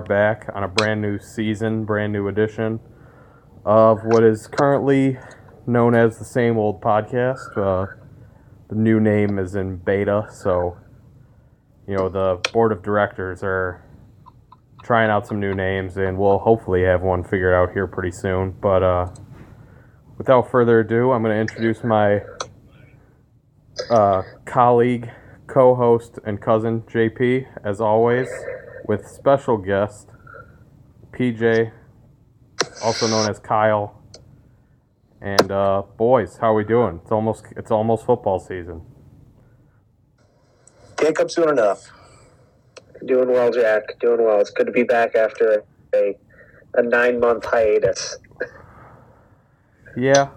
are back on a brand new season, brand new edition of what is currently known as the same old podcast. Uh, the new name is in beta, so you know the board of directors are trying out some new names, and we'll hopefully have one figured out here pretty soon. But uh, without further ado, I'm going to introduce my uh, colleague, co-host, and cousin JP, as always, with special guest PJ, also known as Kyle. And uh, boys, how are we doing? It's almost it's almost football season. Can't come soon enough. Doing well, Jack. Doing well. It's good to be back after a, a nine month hiatus. Yeah,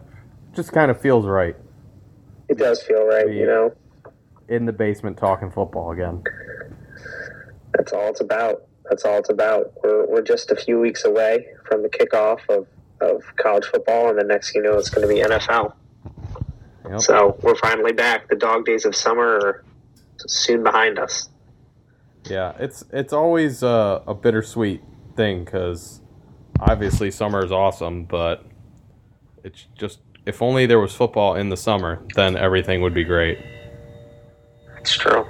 just kind of feels right It does feel right, you know. in the basement talking football again. That's all it's about. That's all it's about. We're, we're just a few weeks away from the kickoff of, of college football, and the next you know, it's going to be NFL. Yep. So we're finally back. The dog days of summer are soon behind us. Yeah, it's it's always uh, a bittersweet thing because obviously summer is awesome, but it's just if only there was football in the summer, then everything would be great. That's true.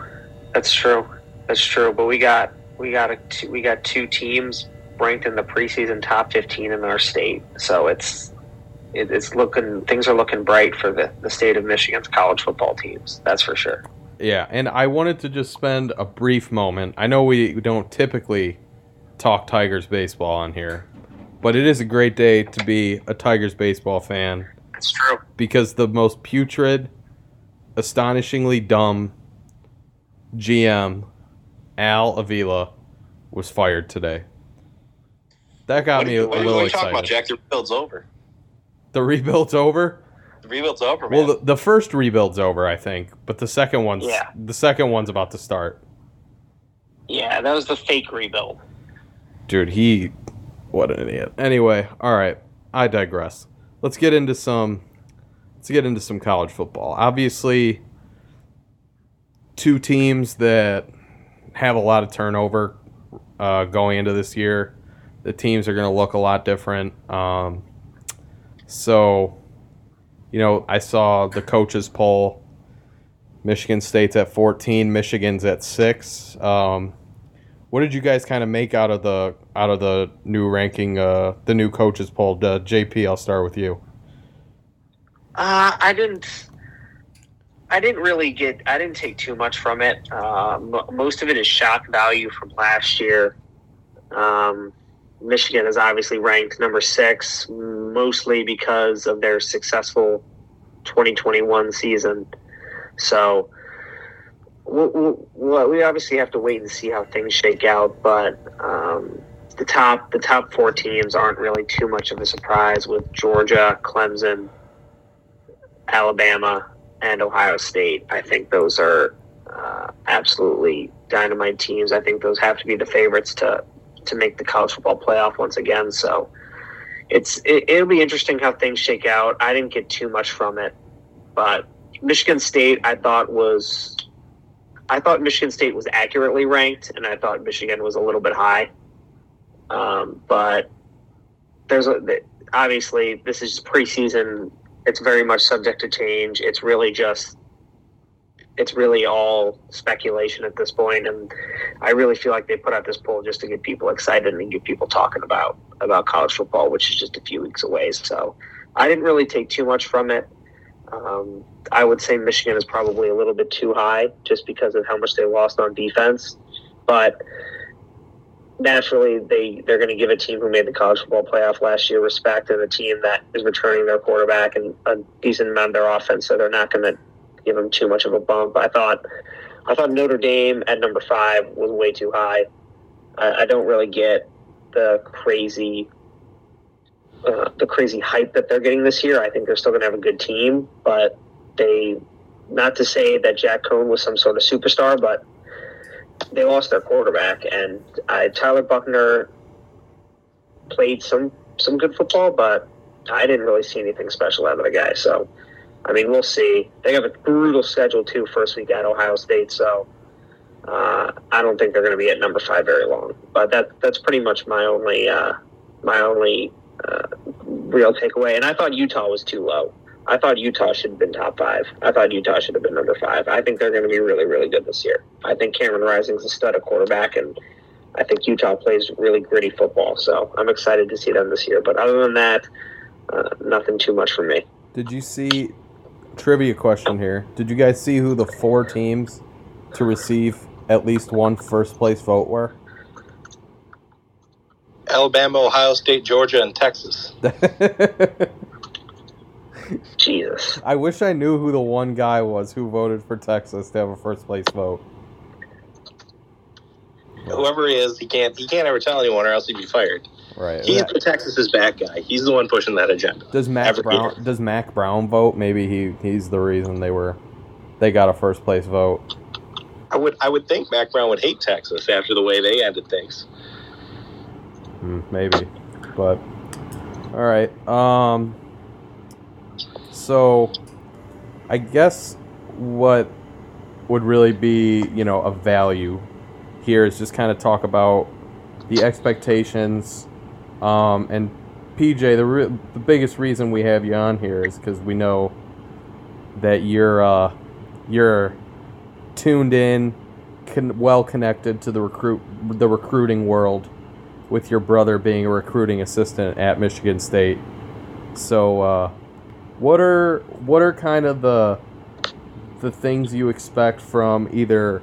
That's true. That's true. But we got we got a two, we got two teams ranked in the preseason top fifteen in our state. So it's it, it's looking things are looking bright for the, the state of Michigan's college football teams. That's for sure. Yeah, and I wanted to just spend a brief moment. I know we don't typically talk Tigers baseball on here, but it is a great day to be a Tigers baseball fan That's true. because the most putrid, astonishingly dumb GM, Al Avila, was fired today. That got What, me a, a what, little what are you excited. talking about, Jack? The rebuild's over. The rebuild's over. The rebuild's over, man. Well, the, the first rebuild's over, I think, but the second one's Yeah. the second one's about to start. Yeah, that was the fake rebuild. Dude, he what an idiot. Anyway, all right, I digress. Let's get into some let's get into some college football. Obviously, two teams that have a lot of turnover uh, going into this year. The teams are going to look a lot different. Um, so, you know, I saw the coaches poll. Michigan State's at 14. Michigan's at six. Um, what did you guys kind of make out of the out of the new ranking, uh, the new coaches poll? Uh, JP, I'll start with you. Uh, I didn't. I didn't really get. I didn't take too much from it. Uh, mo most of it is shock value from last year. Um, Michigan is obviously ranked number six, mostly because of their successful 2021 season. So we, we, we obviously have to wait and see how things shake out. But um, the top the top four teams aren't really too much of a surprise with Georgia, Clemson, Alabama, and Ohio State. I think those are uh, absolutely dynamite teams. I think those have to be the favorites to to make the college football playoff once again. So it's it, it'll be interesting how things shake out. I didn't get too much from it, but Michigan State I thought was I thought Michigan State was accurately ranked, and I thought Michigan was a little bit high. Um, but there's a obviously this is preseason. It's very much subject to change. It's really just it's really all speculation at this point, and I really feel like they put out this poll just to get people excited and get people talking about about college football, which is just a few weeks away. So I didn't really take too much from it. Um, I would say Michigan is probably a little bit too high just because of how much they lost on defense, but naturally they they're going to give a team who made the college football playoff last year respect and a team that is returning their quarterback and a decent amount of their offense so they're not going to give them too much of a bump. I thought i thought notre dame at number five was way too high. I, I don't really get the crazy uh, the crazy hype that they're getting this year. I think they're still going to have a good team but they not to say that jack coan was some sort of superstar but they lost their quarterback, and uh, Tyler Buchner played some some good football, but I didn't really see anything special out of the guy. So, I mean, we'll see. They have a brutal schedule too, first week at Ohio State. So, uh, I don't think they're going to be at number five very long. But that that's pretty much my only uh, my only uh, real takeaway. And I thought Utah was too low. I thought Utah should have been top five. I thought Utah should have been number five. I think they're going to be really, really good this year. I think Cameron Rising's a stud at quarterback, and I think Utah plays really gritty football. So I'm excited to see them this year. But other than that, uh, nothing too much for me. Did you see? Trivia question here. Did you guys see who the four teams to receive at least one first place vote were? Alabama, Ohio State, Georgia, and Texas. Jesus. I wish I knew who the one guy was who voted for Texas to have a first place vote. Whoever he is, he can't he can't ever tell anyone, or else he'd be fired. Right. He's the Texas's bad guy. He's the one pushing that agenda. Does Mack Brown year. does Mack Brown vote? Maybe he he's the reason they were they got a first place vote. I would I would think Mack Brown would hate Texas after the way they ended things. Hmm, maybe, but all right. Um, so I guess what would really be you know a value here is just kind of talk about the expectations um, and PJ the re- the biggest reason we have you on here is because we know that you're uh, you're tuned in con- well connected to the recruit the recruiting world with your brother being a recruiting assistant at Michigan State. So, uh, what are what are kind of the the things you expect from either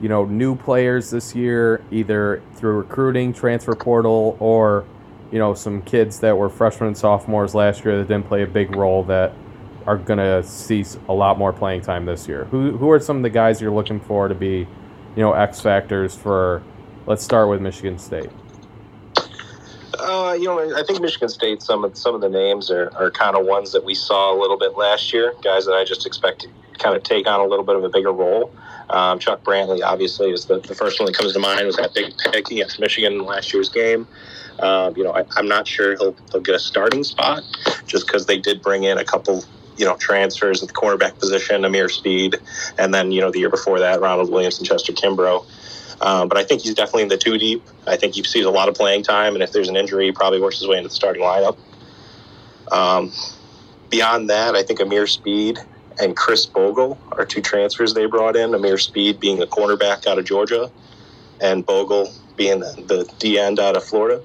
you know new players this year, either through recruiting, transfer portal, or you know some kids that were freshmen and sophomores last year that didn't play a big role that are gonna see a lot more playing time this year. Who who are some of the guys you're looking for to be you know X factors for? Let's start with Michigan State. Uh, you know, I think Michigan State. Some of some of the names are, are kind of ones that we saw a little bit last year. Guys that I just expect to kind of take on a little bit of a bigger role. Um, Chuck Brantley, obviously, is the, the first one that comes to mind. Was that big pick against Michigan in last year's game? Um, you know, I, I'm not sure he'll he'll get a starting spot just because they did bring in a couple. You know, transfers at the cornerback position, Ameer Speed, and then you know the year before that, Ronald Williams and Chester Kimbrough. Um, but I think he's definitely in the two deep. I think he sees a lot of playing time, and if there's an injury, he probably works his way into the starting lineup. Um, beyond that, I think Ameer Speed and Khris Bogle are two transfers they brought in. Ameer Speed being a cornerback out of Georgia, and Bogle being the, the D end out of Florida.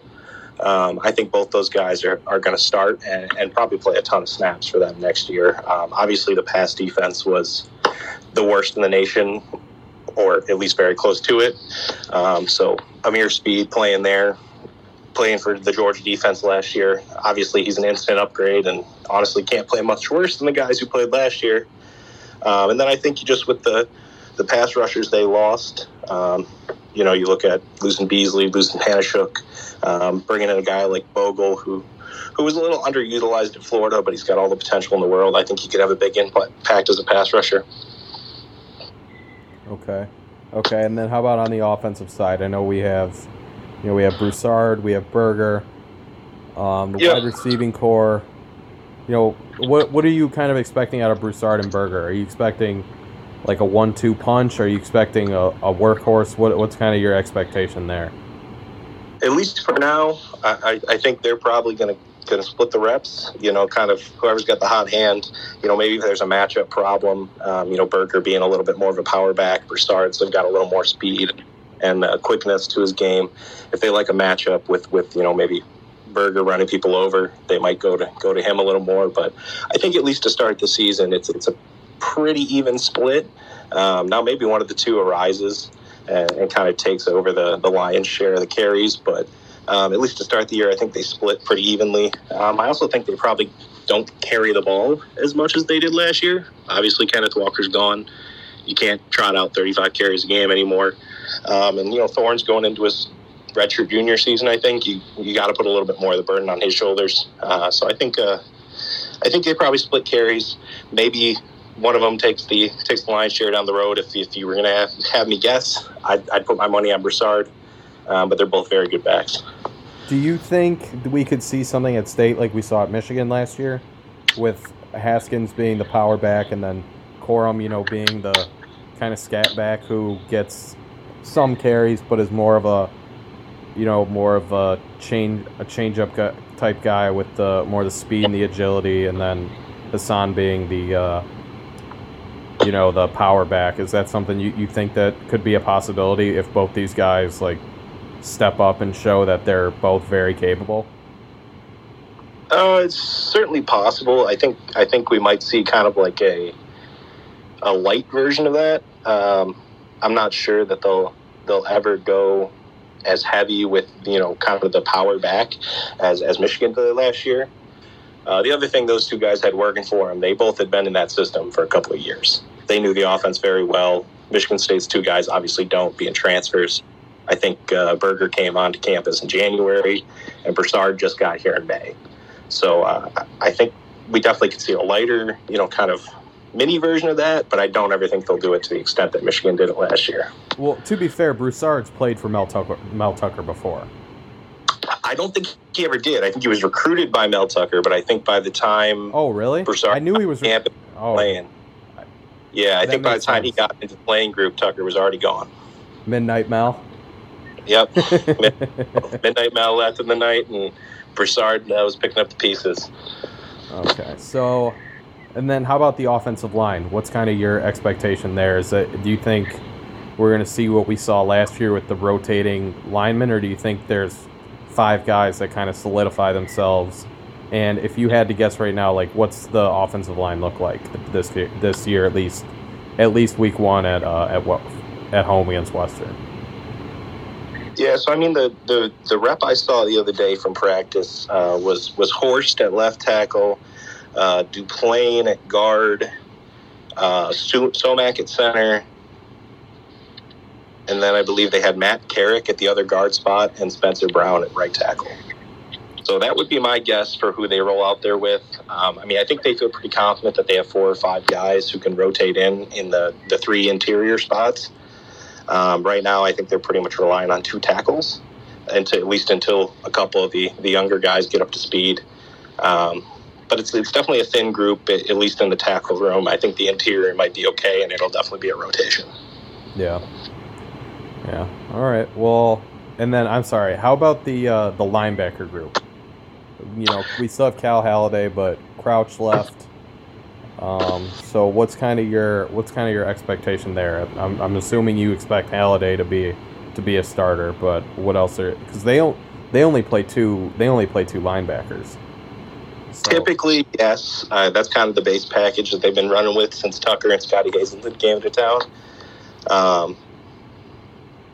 Um, I think both those guys are, are going to start and, and probably play a ton of snaps for them next year. Um, obviously, the pass defense was the worst in the nation or at least very close to it. Um, so Ameer Speed playing there, playing for the Georgia defense last year. Obviously, he's an instant upgrade, and honestly, can't play much worse than the guys who played last year. Um, and then I think just with the the pass rushers they lost, um, you know, you look at losing Beesley, losing Panasiuk, um, bringing in a guy like Bogle who. Who was a little underutilized in Florida, but he's got all the potential in the world. I think he could have a big impact as a pass rusher. Okay. Okay, and then how about on the offensive side? I know we have, you know, we have Broussard, we have Berger, um, the Yeah. wide receiving core. You know, what what are you kind of expecting out of Broussard and Berger? Are you expecting like a one-two punch? Are you expecting a, a workhorse? What what's kind of your expectation there? at least for now, I, I I think they're probably going to to split the reps. You know, kind of whoever's got the hot hand. You know, maybe there's a matchup problem. Um, you know, Berger being a little bit more of a power back, Broussard's have got a little more speed and uh, quickness to his game. If they like a matchup with with you know maybe Berger running people over, they might go to go to him a little more. But I think at least to start the season, it's it's a pretty even split. Um, now maybe one of the two arises and, and kind of takes over the the lion's share of the carries, but. Um, at least to start the year, I think they split pretty evenly. Um, I also think they probably don't carry the ball as much as they did last year. Obviously, Kenneth Walker's gone. You can't trot out 35 carries a game anymore. Um, and, you know, Thorne's going into his redshirt junior season, I think. You you got to put a little bit more of the burden on his shoulders. Uh, so I think uh, I think they probably split carries. Maybe one of them takes the takes the lion's share down the road. If, if you were going to have, have me guess, I'd, I'd put my money on Broussard um, but they're both very good backs. Do you think we could see something at state like we saw at Michigan last year, with Haskins being the power back and then Corum, you know, being the kind of scat back who gets some carries but is more of a, you know, more of a change a change up type guy with the more the speed and the agility, and then Hassan being the uh, you know the power back is that something you, you think that could be a possibility if both these guys like step up and show that they're both very capable? Uh, it's certainly possible. I think I think we might see kind of like a a light version of that. Um, I'm not sure that they'll they'll ever go as heavy with you know kind of the power back as as Michigan did last year. Uh, the other thing those two guys had working for them, they both had been in that system for a couple of years. They knew the offense very well. Michigan State's two guys obviously don't, being transfers. I think uh, Berger came onto campus in January, and Broussard just got here in May. So uh, I think we definitely could see a lighter, you know, kind of mini version of that, but I don't ever think they'll do it to the extent that Michigan did it last year. Well, to be fair, Broussard's played for Mel Tucker, Mel Tucker before. I don't think he ever did. I think he was recruited by Mel Tucker, but I think by the time oh really, Broussard I knew he was re- oh. playing. Yeah, I think by the time sense. he got into the playing group, Tucker was already gone. Midnight Mel. Yep. Midnight Mel left in the night, and Broussard uh, was picking up the pieces. Okay, so, and then how about the offensive line? What's kind of your expectation there? Is that do you think we're going to see what we saw last year with the rotating linemen, or do you think there's five guys that kind of solidify themselves? And if you had to guess right now, like what's the offensive line look like this year, this year at least, at least week one at uh, at what at home against Western? Yeah, so I mean the, the, the rep I saw the other day from practice uh, was was Horst at left tackle, uh, Duplain at guard, uh, Samac at center, and then I believe they had Matt Carrick at the other guard spot and Spencer Brown at right tackle. So that would be my guess for who they roll out there with. Um, I mean, I think they feel pretty confident that they have four or five guys who can rotate in in the, the three interior spots. Um, right now, I think they're pretty much relying on two tackles, until, at least until a couple of the, the younger guys get up to speed. Um, but it's, it's definitely a thin group, at least in the tackle room. I think the interior might be okay, and it'll definitely be a rotation. Yeah. Yeah. All right. Well, and then I'm sorry. How about the uh, the linebacker group? You know, we still have Cal Haladay, but Crouch left. Um, so what's kind of your what's kind of your expectation there? I'm, I'm assuming you expect Haladay to be to be a starter, but what else are because they don't they only play two they only play two linebackers. So. Typically, yes, uh, that's kind of the base package that they've been running with since Tucker and Scotty Hazelton came to town. Um,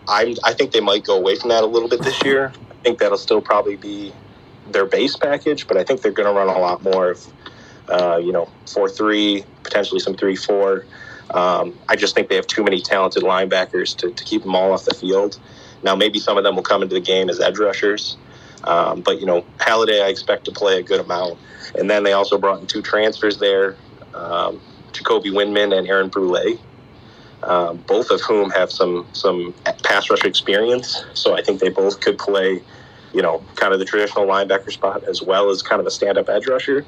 i I think they might go away from that a little bit this year. I think that'll still probably be their base package, but I think they're going to run a lot more of uh, you know, 4 3, potentially some 3 4. Um, I just think they have too many talented linebackers to, to keep them all off the field. Now, maybe some of them will come into the game as edge rushers. Um, but, you know, Haladay, I expect to play a good amount. And then they also brought in two transfers there um, Jacoby Windmon and Aaron Brule, um, both of whom have some, some pass rush experience. So I think they both could play, you know, kind of the traditional linebacker spot as well as kind of a stand up edge rusher.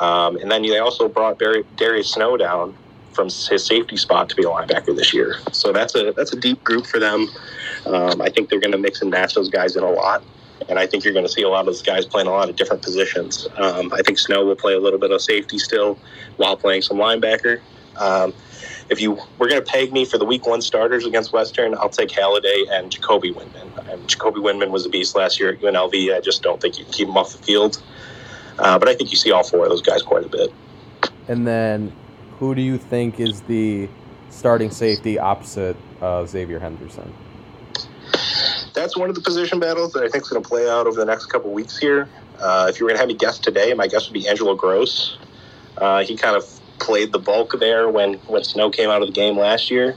Um, and then they also brought Barry, Darius Snow down from his safety spot to be a linebacker this year. So that's a that's a deep group for them. Um, I think they're going to mix and match those guys in a lot. and I think you're going to see a lot of those guys playing a lot of different positions. Um, I think Snow will play a little bit of safety still while playing some linebacker. Um, if you were going to peg me for the week one starters against Western, I'll take Haladay and Jacoby Windmon. And Jacoby Windmon was a beast last year at UNLV. I just don't think you can keep him off the field. Uh, but I think you see all four of those guys quite a bit. And then, who do you think is the starting safety opposite uh, Xavier Henderson? That's one of the position battles that I think is going to play out over the next couple weeks here. Uh, if you were going to have me guess today, my guess would be Angelo Grose. Uh, he kind of played the bulk there when, when Snow came out of the game last year.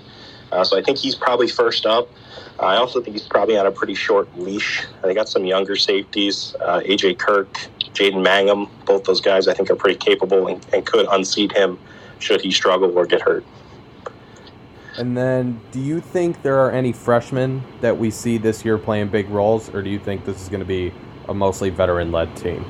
Uh, so I think he's probably first up. I also think he's probably on a pretty short leash. They got some younger safeties, uh, AJ Kirk, Jaden Mangham. Both those guys I think are pretty capable and, and could unseat him should he struggle or get hurt. And then, do you think there are any freshmen that we see this year playing big roles, or do you think this is going to be a mostly veteran led team?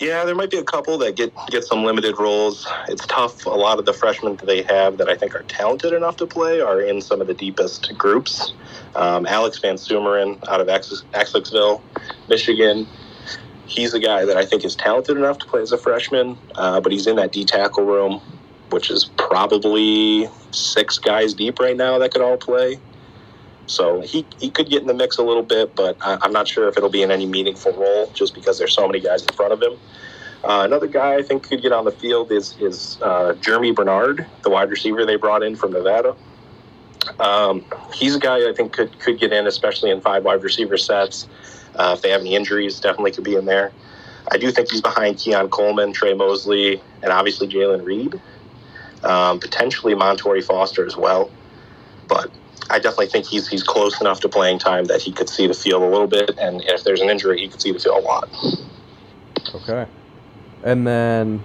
Yeah, there might be a couple that get get some limited roles. It's tough. A lot of the freshmen that they have that I think are talented enough to play are in some of the deepest groups. Um, Alex Van Sumeren out of Essexville, Michigan. He's a guy that I think is talented enough to play as a freshman, uh, but he's in that D tackle room, which is probably six guys deep right now that could all play. So he, he could get in the mix a little bit, but I, am not sure if it'll be in any meaningful role just because there's so many guys in front of him. Uh, another guy I think could get on the field is is uh, Germie Bernard, the wide receiver they brought in from Nevada. Um, he's a guy I think could could get in, especially in five wide receiver sets. Uh, if they have any injuries, definitely could be in there. I do think he's behind Keon Coleman, Tre Mosley, and obviously Jalen Reed. Um, potentially Montorie Foster as well. But I definitely think he's he's close enough to playing time that he could see the field a little bit, and if there's an injury, he could see the field a lot. Okay, and then,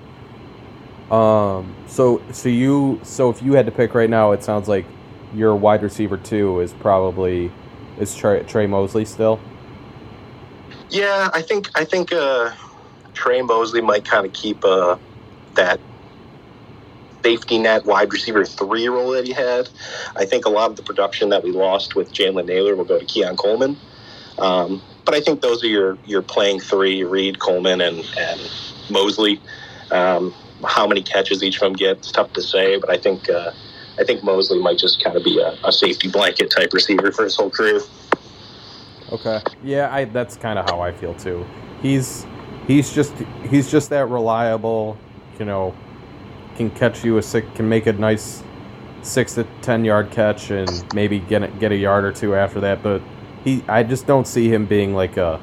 um, so so you so if you had to pick right now, it sounds like your wide receiver two is probably is Tre, Tre Mosley still. Yeah, I think I think uh, Tre Mosley might kind of keep uh, that safety net wide receiver three role that he had. I think a lot of the production that we lost with Jalen Nailor will go to Keon Coleman. Um, but I think those are your your playing three: Reed, Coleman, and and Mosley. Um, how many catches each of them get? It's tough to say, but I think uh, I think Mosley might just kind of be a, a safety blanket type receiver for his whole career. Okay. Yeah, I that's kind of how I feel too. He's he's just he's just that reliable, you know, can catch you a six, can make a nice six to ten yard catch and maybe get a, get a yard or two after that. But he, I just don't see him being like a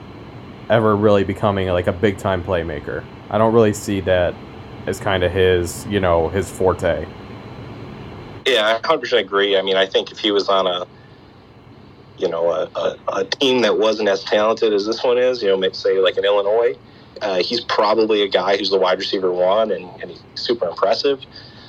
ever really becoming like a big time playmaker. I don't really see that as kind of his, you know, his forte. Yeah, I 100% agree. I mean, I think if he was on a, you know, a, a, a team that wasn't as talented as this one is, you know, maybe say like in Illinois, uh, he's probably a guy who's the wide receiver one, and, and he's super impressive.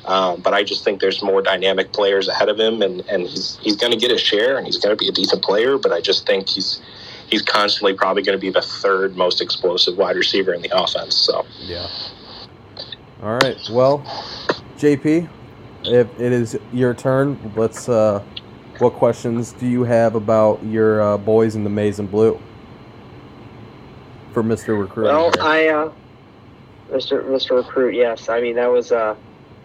Um, but I just think there's more dynamic players ahead of him, and, and he's he's going to get his share, and he's going to be a decent player. But I just think he's he's constantly probably going to be the third most explosive wide receiver in the offense. So yeah. All right. Well, JP, if it is your turn, let's. Uh, what questions do you have about your uh, boys in the maize and blue? For Mr. Recruit? Well, I, uh, Mr. Mr. Recruit, yes. I mean, that was uh,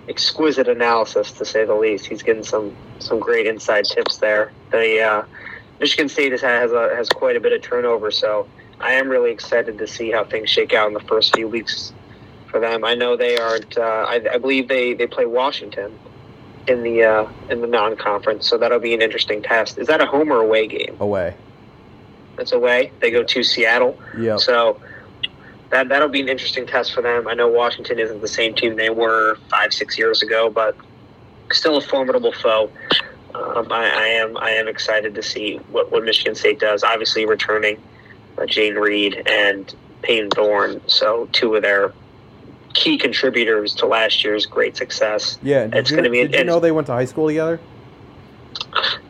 exquisite analysis to say the least. He's getting some some great inside tips there. The uh, Michigan State has has, a, has quite a bit of turnover, so I am really excited to see how things shake out in the first few weeks for them. I know they aren't. Uh, I, I believe they, they play Washington in the uh, in the non-conference, so that'll be an interesting test. Is that a home or away game? Away. That's away. They go to Seattle. Yeah. So that that'll be an interesting test for them. I know Washington isn't the same team they were five six years ago, but still a formidable foe. Um, I, I, am I am excited to see what, what Michigan State does. Obviously, returning uh, Jayden Reed and Payton Thorne, so two of their key contributors to last year's great success. Yeah, it's going to be. Did you know they went to high school together?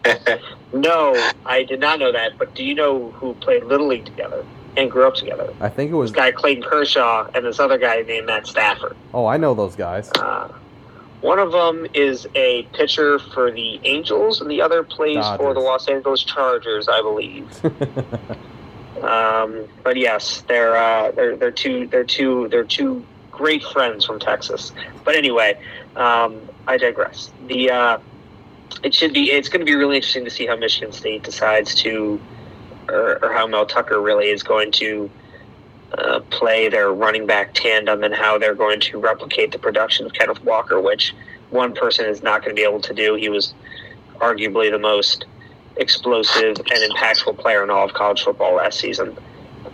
No, I did not know that. But do you know who played Little League together and grew up together? I think it was this guy Clayton Kershaw and this other guy named Matt Stafford. Oh, I know those guys. Uh, One of them is a pitcher for the Angels, and the other plays for the Los Angeles Chargers, I believe. Um, but yes, they're uh, they're they're two they're two they're two great friends from Texas. But anyway, um, I digress. The uh, it should be it's going to be really interesting to see how Michigan State decides to, or, or how Mel Tucker really is going to. Uh, play their running back tandem and how they're going to replicate the production of Kenneth Walker, which one person is not going to be able to do. He was arguably the most explosive and impactful player in all of college football last season.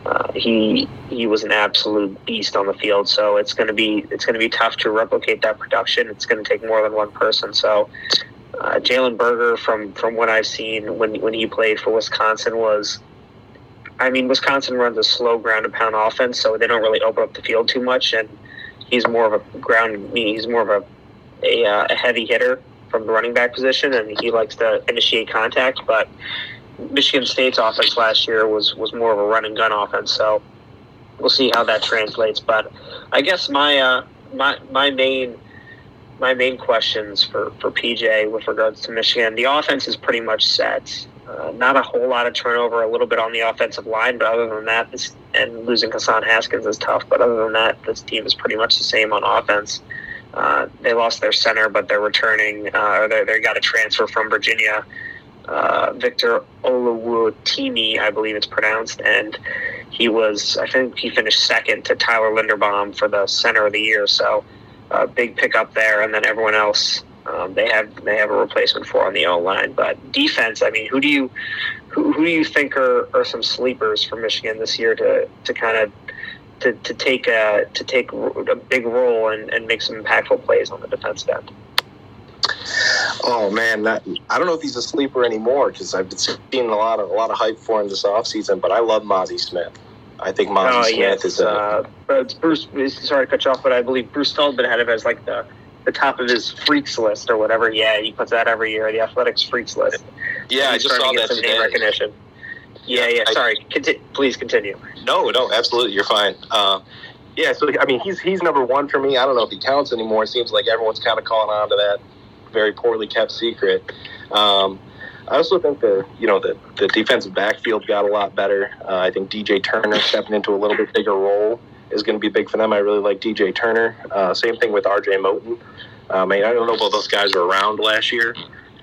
Uh, he he was an absolute beast on the field. So it's going to be it's going to be tough to replicate that production. It's going to take more than one person. So uh, Jalen Berger, from from what I've seen when when he played for Wisconsin, was. I mean, Wisconsin runs a slow ground and pound offense, so they don't really open up the field too much, and he's more of a ground. He's more of a a, uh, a heavy hitter from the running back position, and he likes to initiate contact. But Michigan State's offense last year was was more of a run and gun offense, so we'll see how that translates. But I guess my uh, my my main my main questions for for PJ with regards to Michigan, the offense is pretty much set. Uh, not a whole lot of turnover, a little bit on the offensive line, but other than that, this, and losing Hassan Haskins is tough. But other than that, this team is pretty much the same on offense. Uh, they lost their center, but they're returning, uh, or they they got a transfer from Virginia, uh, Victor Oluwatimi, I believe it's pronounced, and he was, I think he finished second to Tyler Linderbaum for the center of the year. So, uh, big pickup there, and then everyone else. Um, they have they have a replacement for on the O line, but defense. I mean, who do you who, who do you think are, are some sleepers for Michigan this year to, to kind of to, to take a to take a big role and, and make some impactful plays on the defense end. Oh man, that, I don't know if he's a sleeper anymore because I've been seeing a lot of a lot of hype for him this offseason, But I love Mazi Smith. I think Mazi Oh Smith yes, is a uh, but it's Bruce. Sorry to cut you off, but I believe Bruce Feldman had him as like the the top of his freaks list or whatever. Yeah, he puts that every year, the athletics freaks list. yeah. I just saw that some name recognition. Yeah, yeah. I- Sorry, Conti- please continue. No, no, absolutely, you're fine. Uh, yeah, so I mean, he's he's number one for me. I don't know if he counts anymore. It seems like everyone's kind of calling on to that very poorly kept secret. Um, I also think the you know the the defensive backfield got a lot better. Uh, I think DJ Turner stepping into a little bit bigger role is going to be big for them. I really like DJ Turner. Uh, same thing with RJ Moten. Um, I mean, I don't know if those guys were around last year,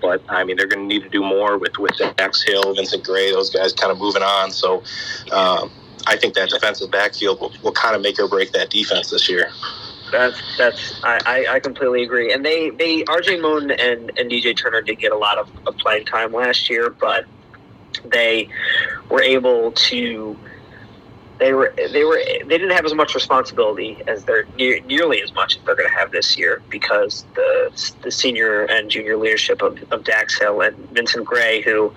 but I mean, they're going to need to do more with with Dax Hill, Vincent Gray, those guys kind of moving on. So. Um, I think that defensive backfield will, will kind of make or break that defense this year. That's that's I, I, completely agree. And they they RJ Moten and, and DJ Turner did get a lot of, of playing time last year, but they were able to they were they were they didn't have as much responsibility as they're near, nearly as much as they're going to have this year because the the senior and junior leadership of, of Dax Hill and Vincent Gray who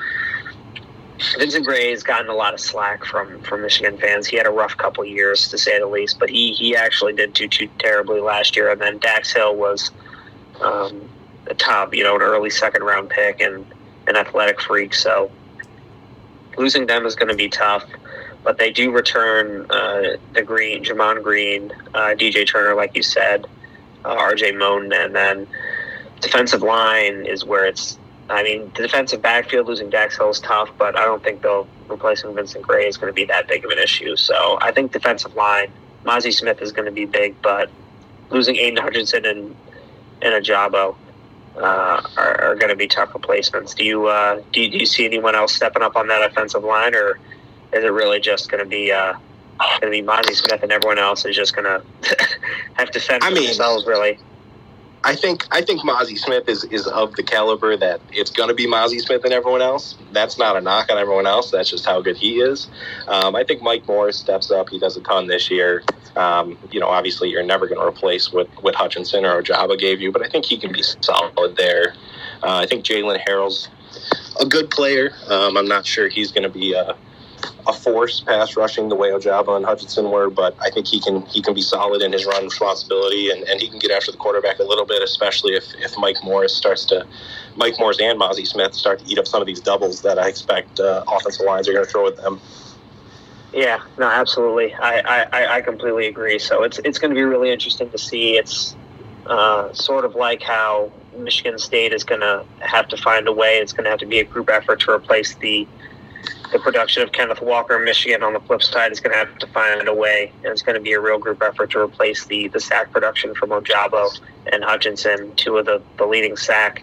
Vincent Gray has gotten a lot of slack from from Michigan fans. He had a rough couple years, to say the least, but he he actually did do too terribly last year. And then Dax Hill was um, a top, you know, an early second round pick and an athletic freak. So losing them is going to be tough. But they do return uh, the Green, Gemon Green, uh, DJ Turner, like you said, uh, RJ Moten, and then defensive line is where it's I mean, the defensive backfield losing Dax Hill is tough, but I don't think they'll replacing Vincent Gray is going to be that big of an issue. So I think defensive line, Mazi Smith is going to be big, but losing Aidan Hutchinson and and Ojabo uh, are, are going to be tough replacements. Do you, uh, do you do you see anyone else stepping up on that offensive line, or is it really just going to be uh, going to be Mazi Smith and everyone else is just going to have to fend I for mean- themselves? Really, I think I think Mazi Smith is, is of the caliber that it's going to be Mazi Smith and everyone else. That's not a knock on everyone else. That's just how good he is. Um, I think Mike Morris steps up. He does a ton this year. Um, you know, obviously you're never going to replace what, what Hutchinson or Ojabo gave you, but I think he can be solid there. Uh, I think Jaylen Harrell's a good player. Um, I'm not sure he's going to be a, a force pass rushing the way Ojabo and Hutchinson were, but I think he can he can be solid in his run responsibility and, and he can get after the quarterback a little bit, especially if, if Mike Morris starts to Mike Morris and Mazi Smith start to eat up some of these doubles that I expect uh, offensive lines are going to throw at them. Yeah, no, absolutely. I, I, I- I completely agree. So it's it's going to be really interesting to see. It's uh, sort of like how Michigan State is going to have to find a way. It's going to have to be a group effort to replace the the production of Kenneth Walker Michigan. On the flip side, is going to have to find a way, and it's going to be a real group effort to replace the the sack production from Ojabo and Hutchinson, two of the, the leading sack,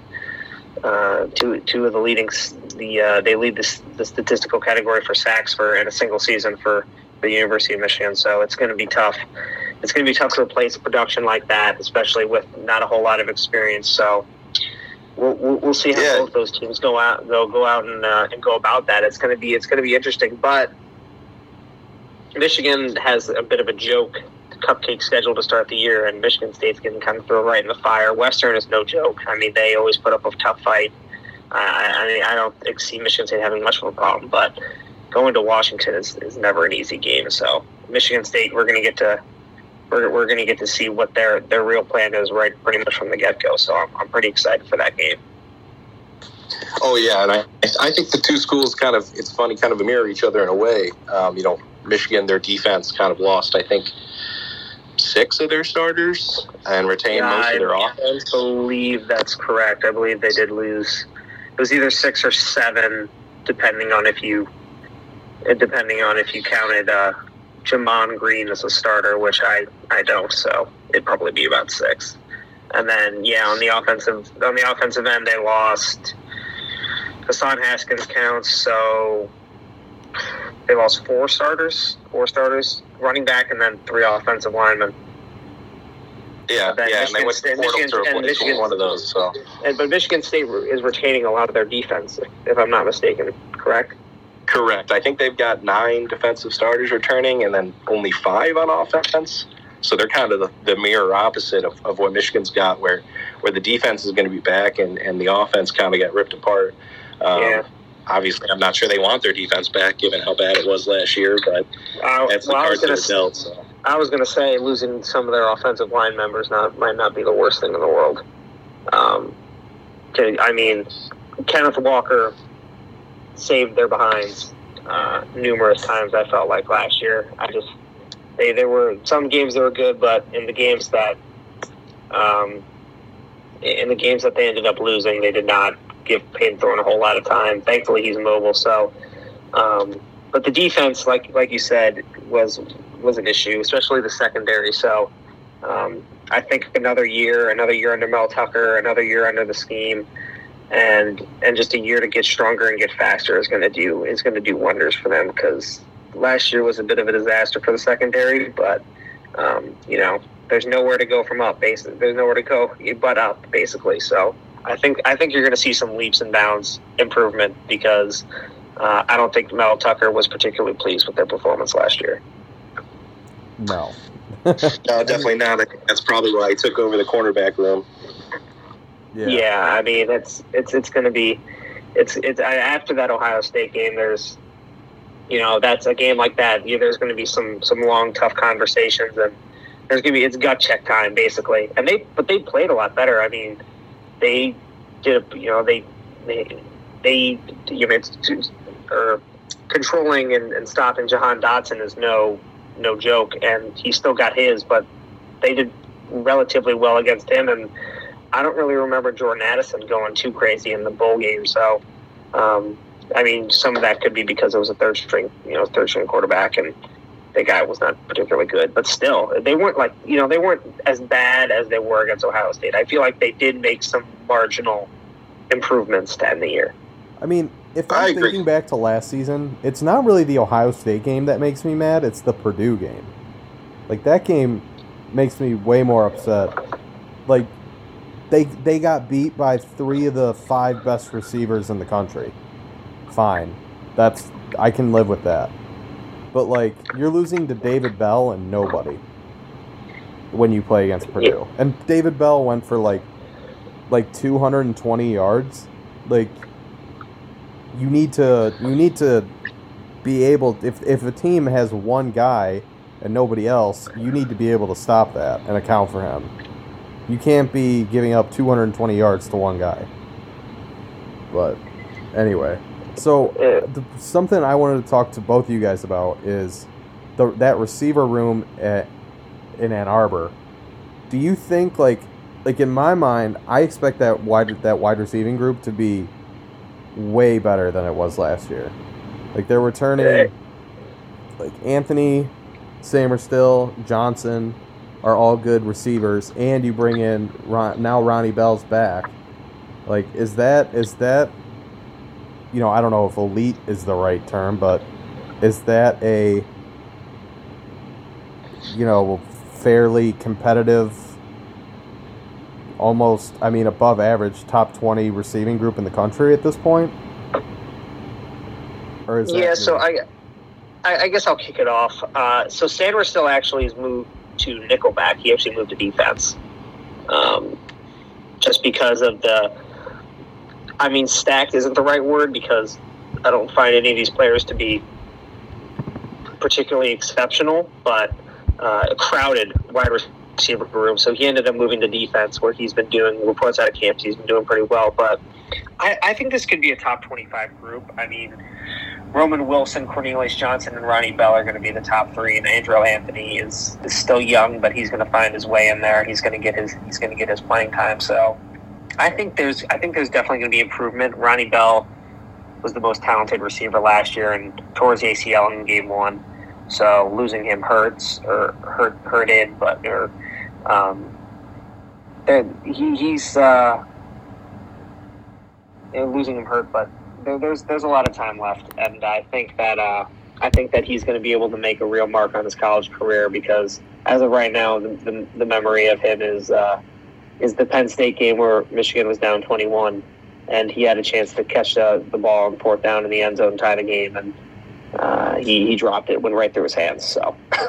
uh, two two of the leading the uh, they lead the, the statistical category for sacks for in a single season for the University of Michigan. So it's going to be tough. It's going to be tough to replace production like that, especially with not a whole lot of experience. So we'll, we'll, we'll see how Yeah. both those teams go out go go out and uh, and go about that. It's going to be it's going to be interesting, but Michigan has a bit of a joke cupcake schedule to start the year, and Michigan State's getting kind of thrown right in the fire. Western is no joke. I mean, they always put up a tough fight. I, I mean, I don't see Michigan State having much of a problem, but going to Washington is, is never an easy game. So Michigan State, we're going to get to we're, we're going to get to see what their their real plan is right pretty much from the get go. So I'm, I'm pretty excited for that game. Oh yeah, and I I think the two schools kind of it's funny kind of mirror each other in a way. Um, you know, Michigan their defense kind of lost I think six of their starters and retained Yeah, most of their I- offense. I believe that's correct. I believe they did lose. It was either six or seven, depending on if you, depending on if you counted uh, Gemon Green as a starter, which I I don't. So it'd probably be about six. And then yeah, on the offensive on the offensive end, they lost. Hassan Haskins counts, so they lost four starters, four starters, running back, and then three offensive linemen. Yeah, yeah, and they Michigan went to the Michigan- to and Michigan- one of those. So And but Michigan State is retaining a lot of their defense, if I'm not mistaken. Correct? Correct. I think they've got nine defensive starters returning, and then only five on offense. So they're kind of the, the mirror opposite of, of what Michigan's got, where where the defense is going to be back and, and the offense kind of got ripped apart. Um, Yeah. Obviously, I'm not sure they want their defense back, given how bad it was last year. But Uh, that's the well, I was cards that are dealt. So. I was going to say losing some of their offensive line members not might not be the worst thing in the world. Um, I mean, Kenneth Walker saved their behinds uh, numerous times. I felt like last year. I just they there were some games that were good, but in the games that um, in the games that they ended up losing, they did not give Thorne a whole lot of time. Thankfully, he's mobile, so. Um, but the defense, like like you said, was was an issue, especially the secondary. So um, I think another year, another year under Mel Tucker, another year under the scheme, and and just a year to get stronger and get faster is going to do is going to do wonders for them because last year was a bit of a disaster for the secondary. But um, you know, there's nowhere to go from up. Basically, there's nowhere to go but up, basically. So I think I think you're going to see some leaps and bounds improvement because. Uh, I don't think Mel Tucker was particularly pleased with their performance last year. No. No, definitely not. I think that's probably why he took over the cornerback room. Yeah. Yeah, I mean it's it's it's going to be it's it's after that Ohio State game. There's you know that's a game like that. Yeah, there's going to be some some long tough conversations and there's going to be it's gut check time basically. And they but they played a lot better. I mean they did you know they they they you know or controlling and, and stopping Jahan Dotson is no no joke and he still got his but they did relatively well against him and I don't really remember Jordan Addison going too crazy in the bowl game. So, um, I mean, some of that could be because it was a third string, you know, third string quarterback, and the guy was not particularly good. But still, they weren't like, you know, they weren't as bad as they were against Ohio State. I feel like they did make some marginal improvements to end the year. I mean, if I I'm agree. thinking back to last season, it's not really the Ohio State game that makes me mad, it's the Purdue game. Like that game makes me way more upset. Like they they got beat by 3 of the 5 best receivers in the country. Fine. That's I can live with that. But like you're losing to David Bell and nobody when you play against Purdue. And David Bell went for like like 220 yards. Like you need to you need to be able if if a team has one guy and nobody else, you need to be able to stop that and account for him. You can't be giving up 220 yards to one guy. But anyway, so Uh, the, something I wanted to talk to both of you guys about is the that receiver room at in Ann Arbor. Do you think like like in my mind, I expect that wide that wide receiving group to be way better than it was last year. Like they're returning, like Anthony, Samer Still, Johnson are all good receivers, and you bring in Ron, now Ronnie Bell's back. Like, is that is that? You know, I don't know if elite is the right term, but is that a you know fairly competitive? Almost, I mean, above average, top twenty receiving group in the country at this point. Or is that Yeah, so I, I, I guess I'll kick it off. Uh, so Sanders still actually has moved to nickelback. He actually moved to defense, um, just because of the. I mean, stacked isn't the right word because I don't find any of these players to be particularly exceptional, but uh, a crowded wide receiver room. So he ended up moving to defense, where he's been doing reports out of camps. He's been doing pretty well, but I, I think this could be a top twenty-five group. I mean. Roman Wilson, Cornelius Johnson, and Ronnie Bell are going to be the top three, and Andrel Anthony is, is still young, but he's going to find his way in there. He's going to get his he's going to get his playing time. So, I think there's I think there's definitely going to be improvement. Ronnie Bell was the most talented receiver last year and tore his ACL in game one, so losing him hurts or hurt hurted, but or um, he, he's uh, losing him hurt, but there, there's there's a lot of time left, and I think that uh, I think that he's going to be able to make a real mark on his college career because as of right now, the, the, the memory of him is uh, is the Penn State game where Michigan was down 21, and he had a chance to catch the, the ball on fourth down in the end zone, tie the game, and uh, he he dropped it, went right through his hands. So.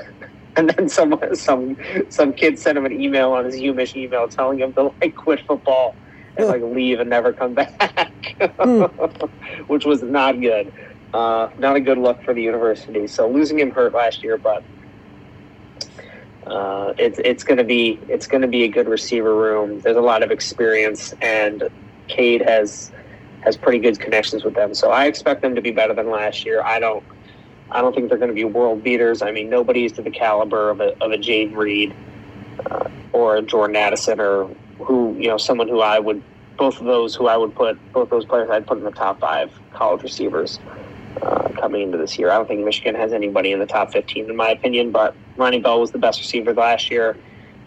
And then some some some kid sent him an email on his UMich email telling him to like quit football and like leave and never come back, which was not good. Uh, not a good look for the university. So losing him hurt last year, but uh, it's it's gonna be it's gonna be a good receiver room. There's a lot of experience, and Cade has has pretty good connections with them. So I expect them to be better than last year. I don't. I don't think they're going to be world beaters. I mean, nobody's to the caliber of a, of a Reed uh, or a Jordan Addison or who, you know, someone who I would, both of those who I would put, both those players I'd put in the top five college receivers uh, coming into this year. I don't think Michigan has anybody in the top 15, in my opinion, but Ronnie Bell was the best receiver last year.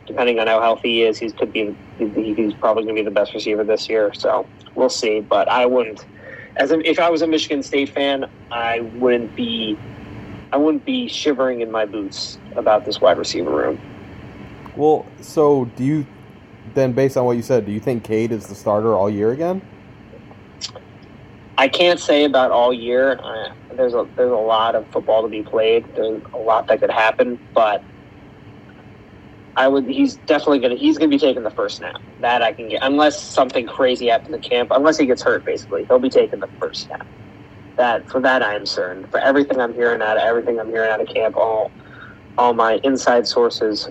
Depending on how healthy he is, he's could be he's probably going to be the best receiver this year. So we'll see. But I wouldn't, as if I was a Michigan State fan, I wouldn't be I wouldn't be shivering in my boots about this wide receiver room. Well, so do you then, based on what you said, do you think Cade is the starter all year again? I can't say about all year. Uh, there's a there's a lot of football to be played. There's a lot that could happen, but I would. He's definitely gonna. He's gonna be taking the first snap. That I can get, unless something crazy happens in camp. Unless he gets hurt, basically, he'll be taking the first snap. That for that I am certain. For everything I'm hearing out of everything I'm hearing out of camp, all all my inside sources,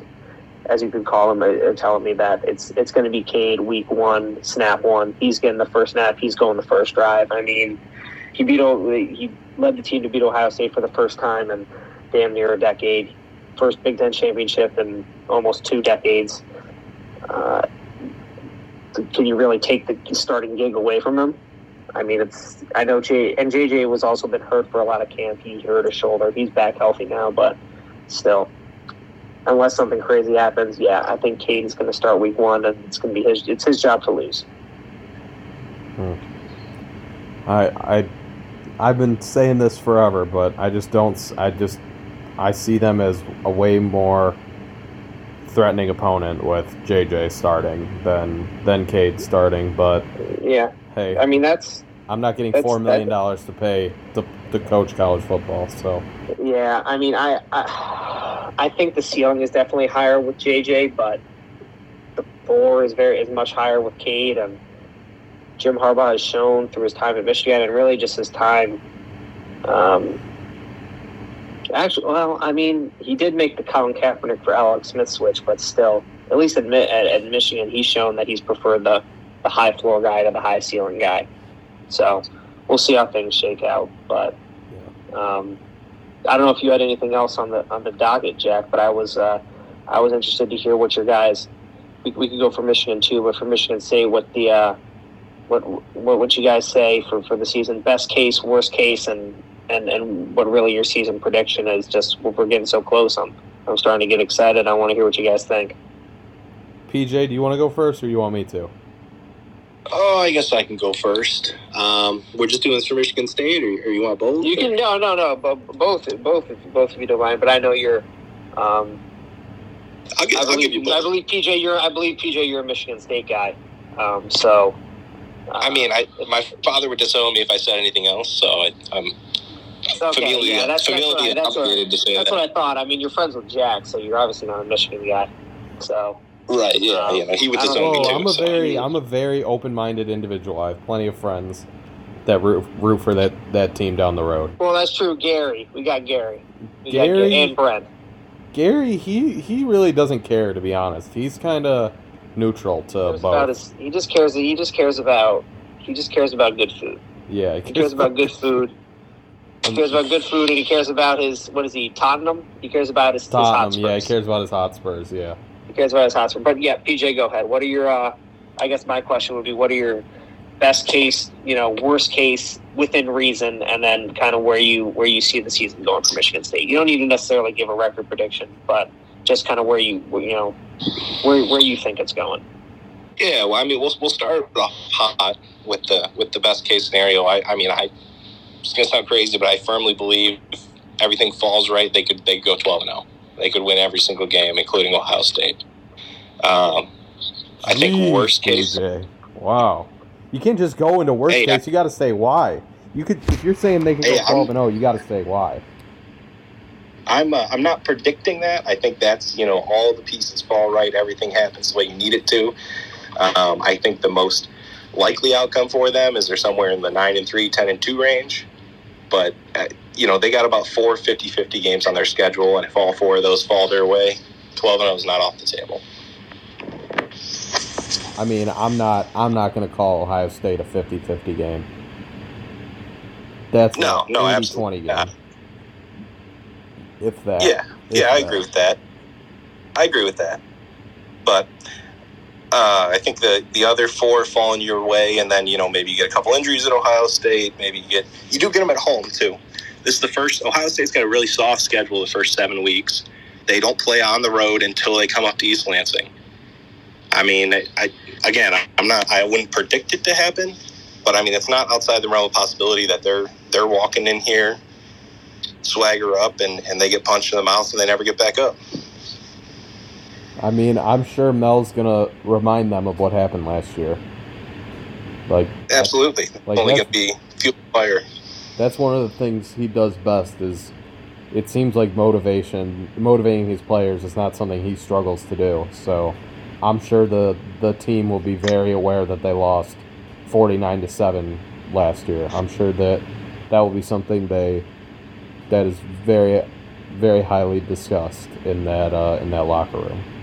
as you could call him, are, are telling me that it's it's going to be Cade week one, snap one. He's getting the first snap. He's going the first drive. I mean, he beat he led the team to beat Ohio State for the first time in damn near a decade. First Big Ten championship in almost two decades. Uh, can you really take the starting gig away from him? I mean, it's I know J and JJ was also been hurt for a lot of camp. He hurt his shoulder. He's back healthy now, but still, unless something crazy happens, yeah, I think Caden's going to start week one, and it's going to be his. It's his job to lose. Hmm. I I I've been saying this forever, but I just don't. I just I see them as a way more threatening opponent with JJ starting than than Cade starting. But Yeah, hey, I mean that's I'm not getting four million dollars to pay to, to coach college football. So yeah. I mean I, I I think the ceiling is definitely higher with JJ, but the floor is very is much higher with Cade and Jim Harbaugh has shown through his time at Michigan and really just his time. Um, actually, well, I mean, he did make the Colin Kaepernick for Alex Smith switch, but still, at least at, at, at Michigan, he's shown that he's preferred the, the high floor guy to the high ceiling guy. So we'll see how things shake out. But um, I don't know if you had anything else on the on the docket, Jack. But I was uh, I was interested to hear what your guys we, we could go for Michigan too, but for Michigan State, what the uh, what what would you guys say for, for the season? Best case, worst case, and, and and what really your season prediction is? Just we're getting so close. I'm I'm starting to get excited. I want to hear what you guys think. PJ, do you want to go first, or you want me to? Oh, I guess I can go first. Um, we're just doing this for Michigan State, or, or you want both? You can no no no both both both of you don't mind, but I know you're. Um, I'll, give, I I'll believe, give you both. I believe PJ, you're. I believe PJ, you're a Michigan State guy. Um, so. uh, I mean, I my father would disown me if I said anything else, so I, I'm it's okay. familiarly, yeah, that's, that's, what, that's, what, to say that's that. what I thought. I mean, you're friends with Jack, so you're obviously not a Michigan guy. So. Right? Yeah, Um, you know, he would I don't disown Well, me too. I'm a so- very I'm a very open-minded individual. I have plenty of friends that root, root for that that team down the road. Well, that's true. Gary, we got Gary. We Gary- Ga- and Brent. Gary, he he really doesn't care to be honest. He's kind of neutral to Cares about both. his, he just cares. He just cares about. He just cares about good food. Yeah, He cares about good food. He cares about good food, and he cares about his what is he Tottenham? He cares about his, his Tottenham. Hotspurs. Yeah, he cares about his Hotspurs. Yeah. He cares about his Hotspurs. But yeah, PJ, go ahead. What are your? Uh, I guess my question would be, what are your best case, you know, worst case within reason, and then kind of where you where you see the season going for Michigan State. You don't need to necessarily give a record prediction, but just kind of where you you know where where you think it's going. Yeah, well, I mean, we'll we'll start off hot with the with the best case scenario. I, I mean, I it's gonna sound crazy, but I firmly believe if everything falls right, they could they could go twelve and zero. They could win every single game, including Ohio State. Um, I think Jeez, worst case. PJ. Wow. You can't just go into worst Hey, case. You got to say why. You could if you're saying they can Hey, go 12 and 0, you got to say why. I'm uh, I'm not predicting that. I think that's you know all the pieces fall right, everything happens the way you need it to. Um, I think the most likely outcome for them is they're somewhere in the nine and three, 10 and two range. But uh, you know they got about four 50-50 games on their schedule, and if all four of those fall their way, twelve and zero is not off the table. I mean, I'm not I'm not going to call Ohio State a 50-50 game. That's No, no, 80-20 absolutely game. not. If that. Yeah, If yeah, I agree with that. I agree with that. But uh, I think the the other four fall in your way, and then you know maybe you get a couple injuries at Ohio State. Maybe you get you do get them at home too. This is the first Ohio State's got a really soft schedule the first seven weeks. They don't play on the road until they come up to East Lansing. I mean, I, I again, I'm not. I wouldn't predict it to happen, but I mean, it's not outside the realm of possibility that they're they're walking in here, swagger up, and and they get punched in the mouth and they never get back up. I mean, I'm sure Mel's going to remind them of what happened last year. Like Absolutely, Like only to be fuel fire. That's one of the things he does best is it seems like motivation motivating his players is not something he struggles to do. So i'm sure the the team will be very aware that they lost 49 to 7 last year. I'm sure that that will be something they that is very very highly discussed in that uh, in that locker room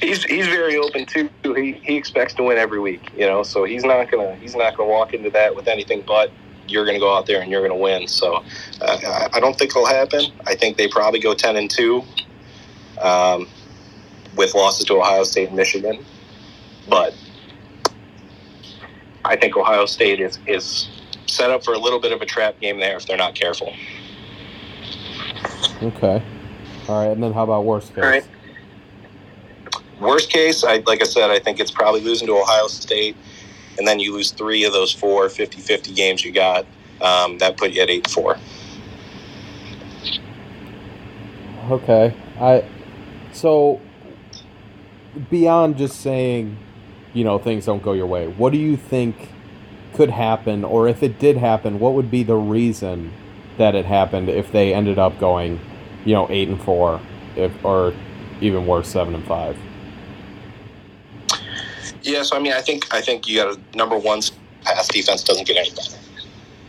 He's he's very open too. He he expects to win every week, you know. So he's not gonna he's not gonna walk into that with anything but you're gonna go out there and you're gonna win. So uh, I, don't think it'll happen. I think they probably go ten and two, um, with losses to Ohio State and Michigan. But I think Ohio State is is set up for a little bit of a trap game there if they're not careful. okay all right and then how about worst case All right. Worst case, I, like I said, I think it's probably losing to Ohio State, and then you lose three of those four 50 50 games you got. Um, that put you at 8 4. Okay. I so beyond just saying, you know, things don't go your way. What do you think could happen or if it did happen, what would be the reason that it happened if they ended up going, you know, 8 and 4 if or even worse 7 and 5? Yeah, so I mean, I think I think you got a number one pass defense doesn't get any better.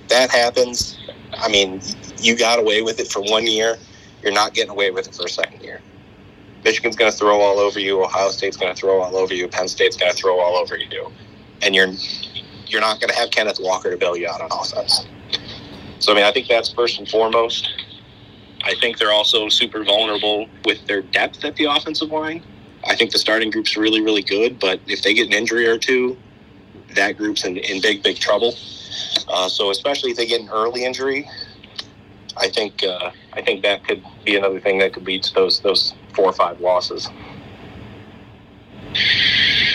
That happens. I mean, you got away with it for one year. You're not getting away with it for a second year. Michigan's going to throw all over you. Ohio State's going to throw all over you. Penn State's going to throw all over you, and you're you're not going to have Kenneth Walker to bail you out on offense. So I mean, I think that's first and foremost. I think they're also super vulnerable with their depth at the offensive line. I think the starting group's really, really good, but if they get an injury or two, that group's in, in big, big trouble. Uh, so especially if they get an early injury, I think uh, I think that could be another thing that could lead to those those four or five losses.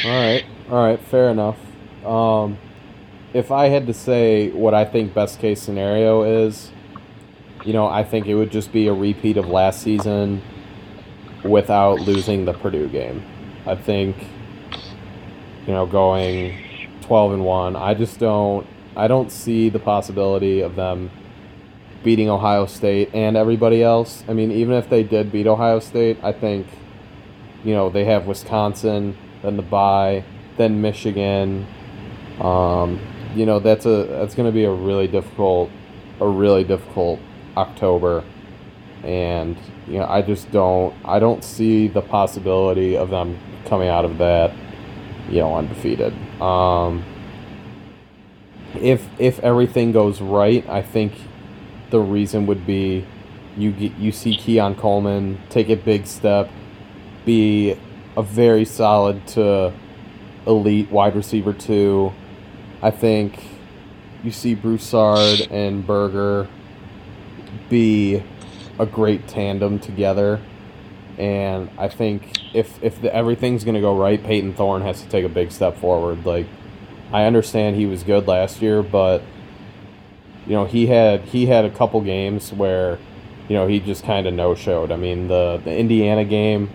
All right, all right, fair enough. Um, if I had to say what I think best case scenario is, you know, I think it would just be a repeat of last season without losing the Purdue game. I think, you know, going twelve and one. I just don't. I don't see the possibility of them beating Ohio State and everybody else. I mean, even if they did beat Ohio State, I think, you know, they have Wisconsin, then the bye, then Michigan. Um, you know, that's a that's going to be a really difficult, a really difficult October, and you know, I just don't I don't see the possibility of them coming out of that, you know, undefeated. Um, if if everything goes right, I think the reason would be you get you see Keon Coleman take a big step, be a very solid to elite wide receiver two. I think you see Broussard and Berger be a great tandem together. And I think if if the, everything's going to go right, Payton Thorne has to take a big step forward. Like I understand he was good last year, but you know he had he had a couple games where you know he just kind of no showed. I mean the the Indiana game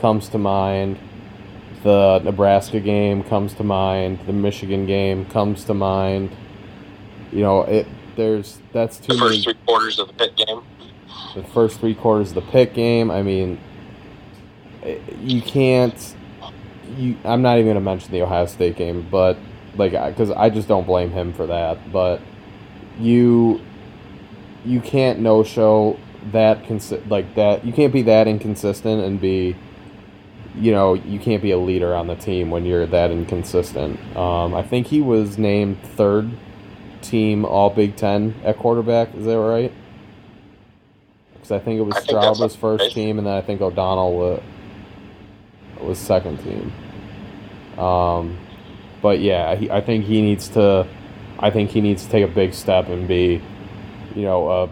comes to mind, the Nebraska game comes to mind, the Michigan game comes to mind. You know it. There's that's too The first many three quarters of the Pitt game. The first three quarters of the pick game. I mean, eh, you can't. You, I'm not even gonna mention the Ohio State game, but like, because I just don't blame him for that. But you, you can't no show that consi- like that. You can't be that inconsistent and be, you know, you can't be a leader on the team when you're that inconsistent. Um, I think he was named third team All Big Ten at quarterback. Is that right? Because I think it was I that's first right. team, and then I think O'Connell was, was second team. Um, but yeah, he, I think he needs to. I think he needs to take a big step and be, you know, uh,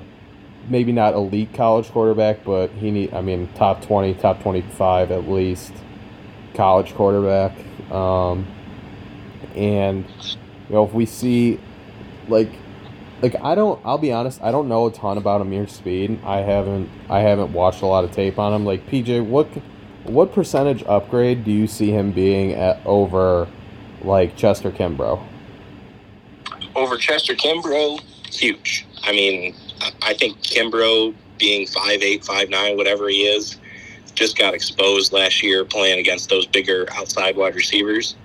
maybe not elite college quarterback, but he need. I mean, top twenty, top twenty-five at least, college quarterback. Um, and you know, if we see, like, like I don't. I'll be honest. I don't know a ton about Ameer Speed. I haven't. I haven't watched a lot of tape on him. Like PJ, what, what percentage upgrade do you see him being at over, like Chester Kimbrough? over Chester Kimbrough, huge. I mean, I- think Kimbrough being five eight, five nine, whatever he is, just got exposed last year playing against those bigger outside wide receivers.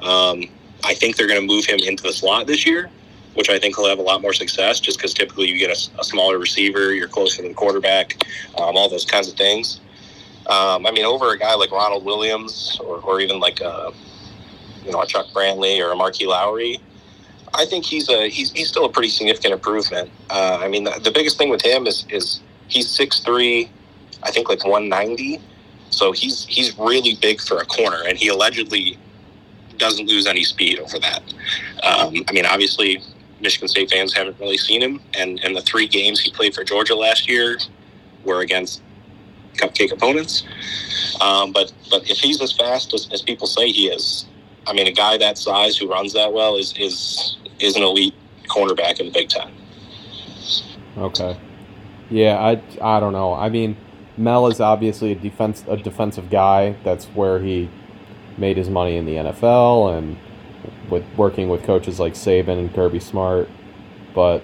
Um, I think they're going to move him into the slot this year, which I think he'll have a lot more success just because typically you get a smaller receiver, you're closer to the quarterback, um, all those kinds of things. Um, I mean, over a guy like Ronald Williams or, or even like a, you know, a Chuck Brantley or a Marqui Lowery, I think he's a he's, he's still a pretty significant improvement. Uh, I mean, the, the biggest thing with him is is he's six three, I think like one ninety, so he's he's really big for a corner, and he allegedly doesn't lose any speed over that. Um, I mean, obviously, Michigan State fans haven't really seen him, and and the three games he played for Georgia last year were against cupcake opponents. Um, but but if he's as fast as, as people say he is, I mean, a guy that size who runs that well is is is an elite cornerback in the Big Ten. Okay. Yeah, I, I don't know. I mean, Mel is obviously a defense a defensive guy. That's where he made his money in the NFL and with working with coaches like Saban and Kirby Smart. But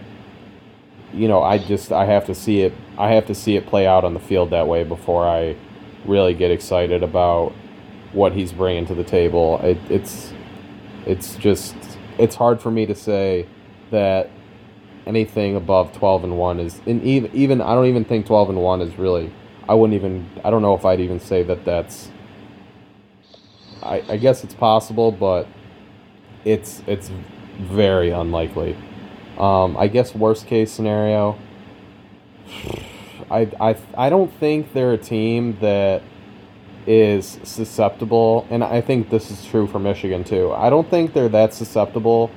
you know, I just I have to see it. I have to see it play out on the field that way before I really get excited about what he's bringing to the table. It, it's it's just it's hard for me to say that anything above 12 and 1 is and even even I don't even think 12 and 1 is really I wouldn't even I don't know if I'd even say that that's I, I guess it's possible but it's it's very unlikely um, I guess worst case scenario I, I I don't think they're a team that is susceptible, and I think this is true for Michigan too. I don't think they're that susceptible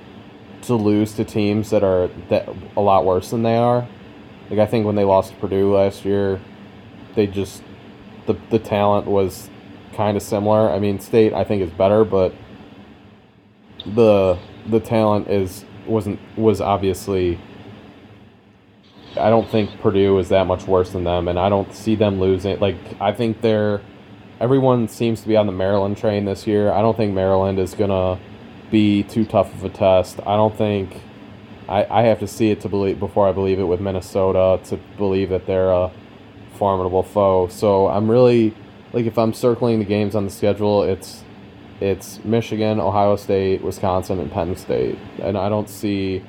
to lose to teams that are that a lot worse than they are. Like I think when they lost to Purdue last year, they just the the talent was kind of similar. I mean, State I think is better, but the the talent is wasn't was obviously I don't think Purdue is that much worse than them, and I don't see them losing. Like I think they're everyone seems to be on the Maryland train this year. I don't think Maryland is gonna be too tough of a test. I don't think I, I have to see it to believe before I believe it with Minnesota to believe that they're a formidable foe. So I'm really like if I'm circling the games on the schedule, it's it's Michigan, Ohio State, Wisconsin, and Penn State, and I don't see.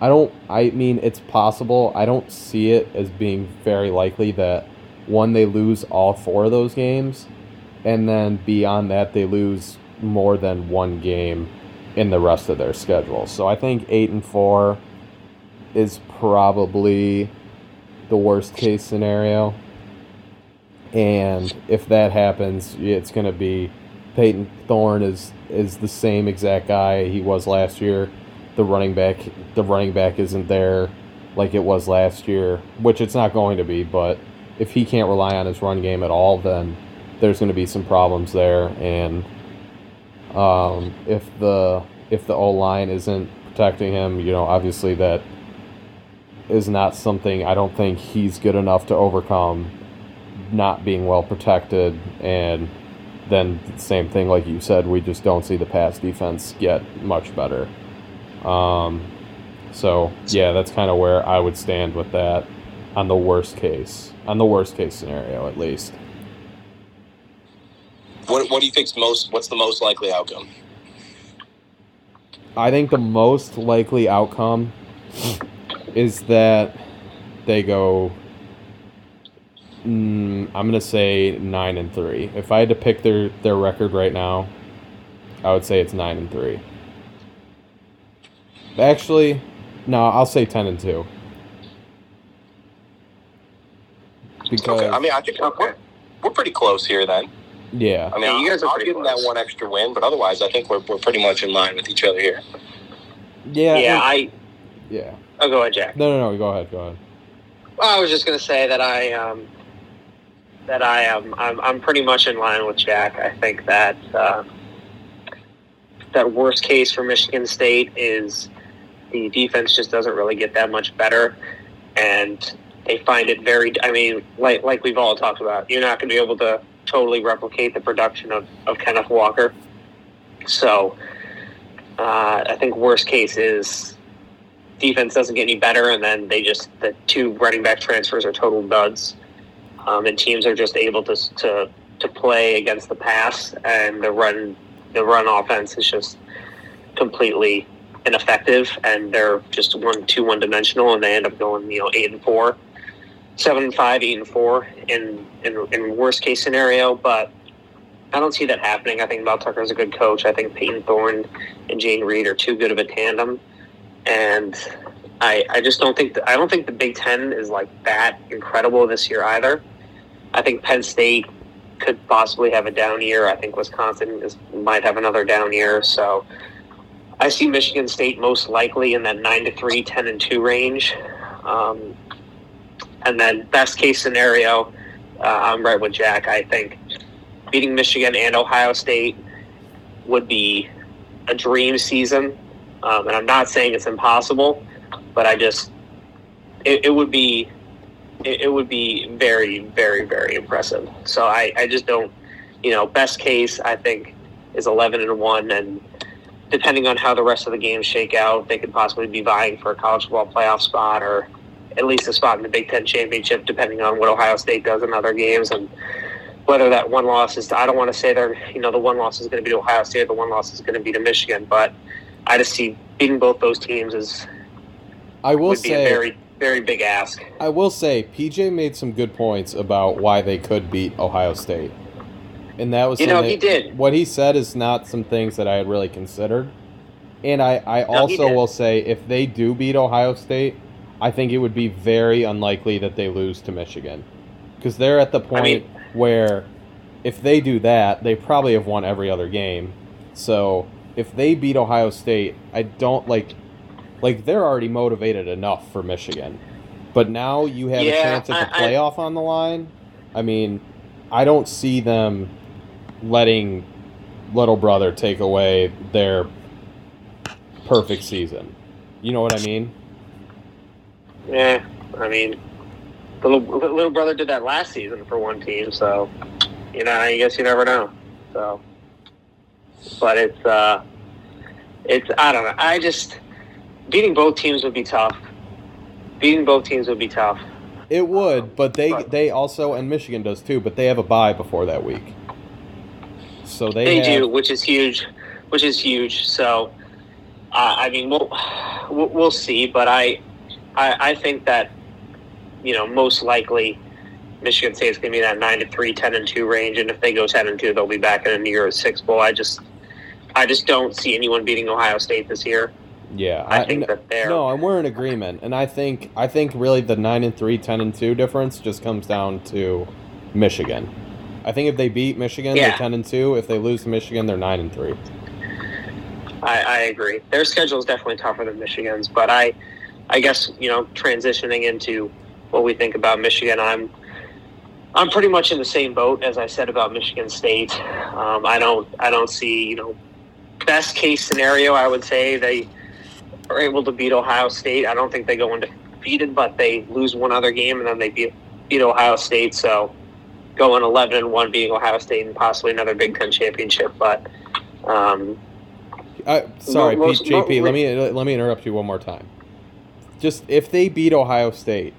I don't. I mean, it's possible. I don't see it as being very likely that one they lose all four of those games, and then beyond that they lose more than one game in the rest of their schedule. So I think eight and four is probably the worst case scenario. And if that happens, it's going to be Payton Thorne is is the same exact guy he was last year. The running back the running back isn't there like it was last year, which it's not going to be, but if he can't rely on his run game at all, then there's going to be some problems there and um, if the if the O line isn't protecting him, you know, obviously that is not something I don't think he's good enough to overcome not being well protected and then same thing like you said we just don't see the pass defense get much better um, so yeah that's kind of where i would stand with that on the worst case on the worst case scenario at least What, what do you think's most? What's the most likely outcome? i think the most likely outcome is that they go mm, i'm gonna say nine and three if i had to pick their their record right now i would say it's nine and three actually no i'll say 10 and 2 because Okay, I mean, I think we're, we're pretty close here then. yeah I mean, Yeah, you guys are I'll pretty give them that one extra win, but otherwise, I think we're, we're pretty much in line with each other here. yeah Yeah, I. yeah I'll go ahead, Jack. no no no go ahead go ahead Well, I was just going to say that I um, that I am I'm, I'm pretty much in line with Jack. I think that uh, that worst case for Michigan State is the defense just doesn't really get that much better, and they find it very. I mean, like like we've all talked about, you're not going to be able to totally replicate the production of, of Kenneth Walker. So uh, I think worst case is defense doesn't get any better, and then they just the two running back transfers are total duds, um, and teams are just able to to to play against the pass, and the run the run offense is just completely ineffective, and they're just one two one dimensional, and they end up going you know eight and four, seven and five, eight and four in in, in worst case scenario, but. I don't see that happening. I think Mel Tucker is a good coach. I think Payton Thorne and Jayden Reed are too good of a tandem and I I just don't think the, I don't think the Big Ten is like that incredible this year either. I think Penn State could possibly have a down year. I think Wisconsin is, might have another down year. So I see Michigan State most likely in that nine to three, 10 and two range. Um, and then best case scenario, uh, I'm right with Jack. I think beating Michigan and Ohio State would be a dream season. Um, and I'm not saying it's impossible, but I just it, it would be it, it would be very very very impressive. So I, I just don't you know best case I think is 11 and one, and depending on how the rest of the games shake out, they could possibly be vying for a college football playoff spot or at least a spot in the Big Ten championship, depending on what Ohio State does in other games and whether that one loss is. To, I don't want to say they're you know the one loss is going to be to Ohio State, or the one loss is going to be to Michigan, but I just see beating both those teams is i will would be say a very very big ask. I will say PJ made some good points about why they could beat Ohio State, and that was You know, he did. What he said is not some things that I had really considered, and I I he also will say if they do beat Ohio State, I think it would be very unlikely that they lose to Michigan, because they're at the point mean- where if they do that, they probably have won every other game. So if they beat Ohio State, I don't like like they're already motivated enough for Michigan. But now you have a chance at the I- I- playoff on the line. I mean, I don't see them letting little brother take away their perfect season. You know what I mean? Yeah, I mean, the little, the little brother did that last season for one team, so you know, I guess you never know. So, but it's uh, it's I don't know. I just beating both teams would be tough. Beating both teams would be tough. It would, but they Right. they also and Michigan does too, but they have a bye before that week. So they, They, have, do, which is huge, which is huge. So, uh, I mean, we'll, we'll see, but I, I I think that you know most likely Michigan State's going to be in that nine to three, 10 and two range, and if they go ten and two, they'll be back in a New Year's Six bowl. I just I just don't see anyone beating Ohio State this year. Yeah, I think that they're No, and we're in agreement, and I think I think really the nine and three, 10 and two difference just comes down to Michigan. I think if they beat Michigan, Yeah. they're ten and two. If they lose to Michigan, they're nine and three. I, I agree. Their schedule is definitely tougher than Michigan's, but I, I guess you know, transitioning into what we think about Michigan, I'm, I'm pretty much in the same boat as I said about Michigan State. Um, I don't, I don't see, you know, best case scenario. I would say they are able to beat Ohio State. I don't think they go undefeated, but they lose one other game and then they beat beat Ohio State. So going eleven and one, beating Ohio State and possibly another Big Ten championship, but. Um, Uh, sorry, most- Pete, JP. mo- let me let me interrupt you one more time. Just if they beat Ohio State,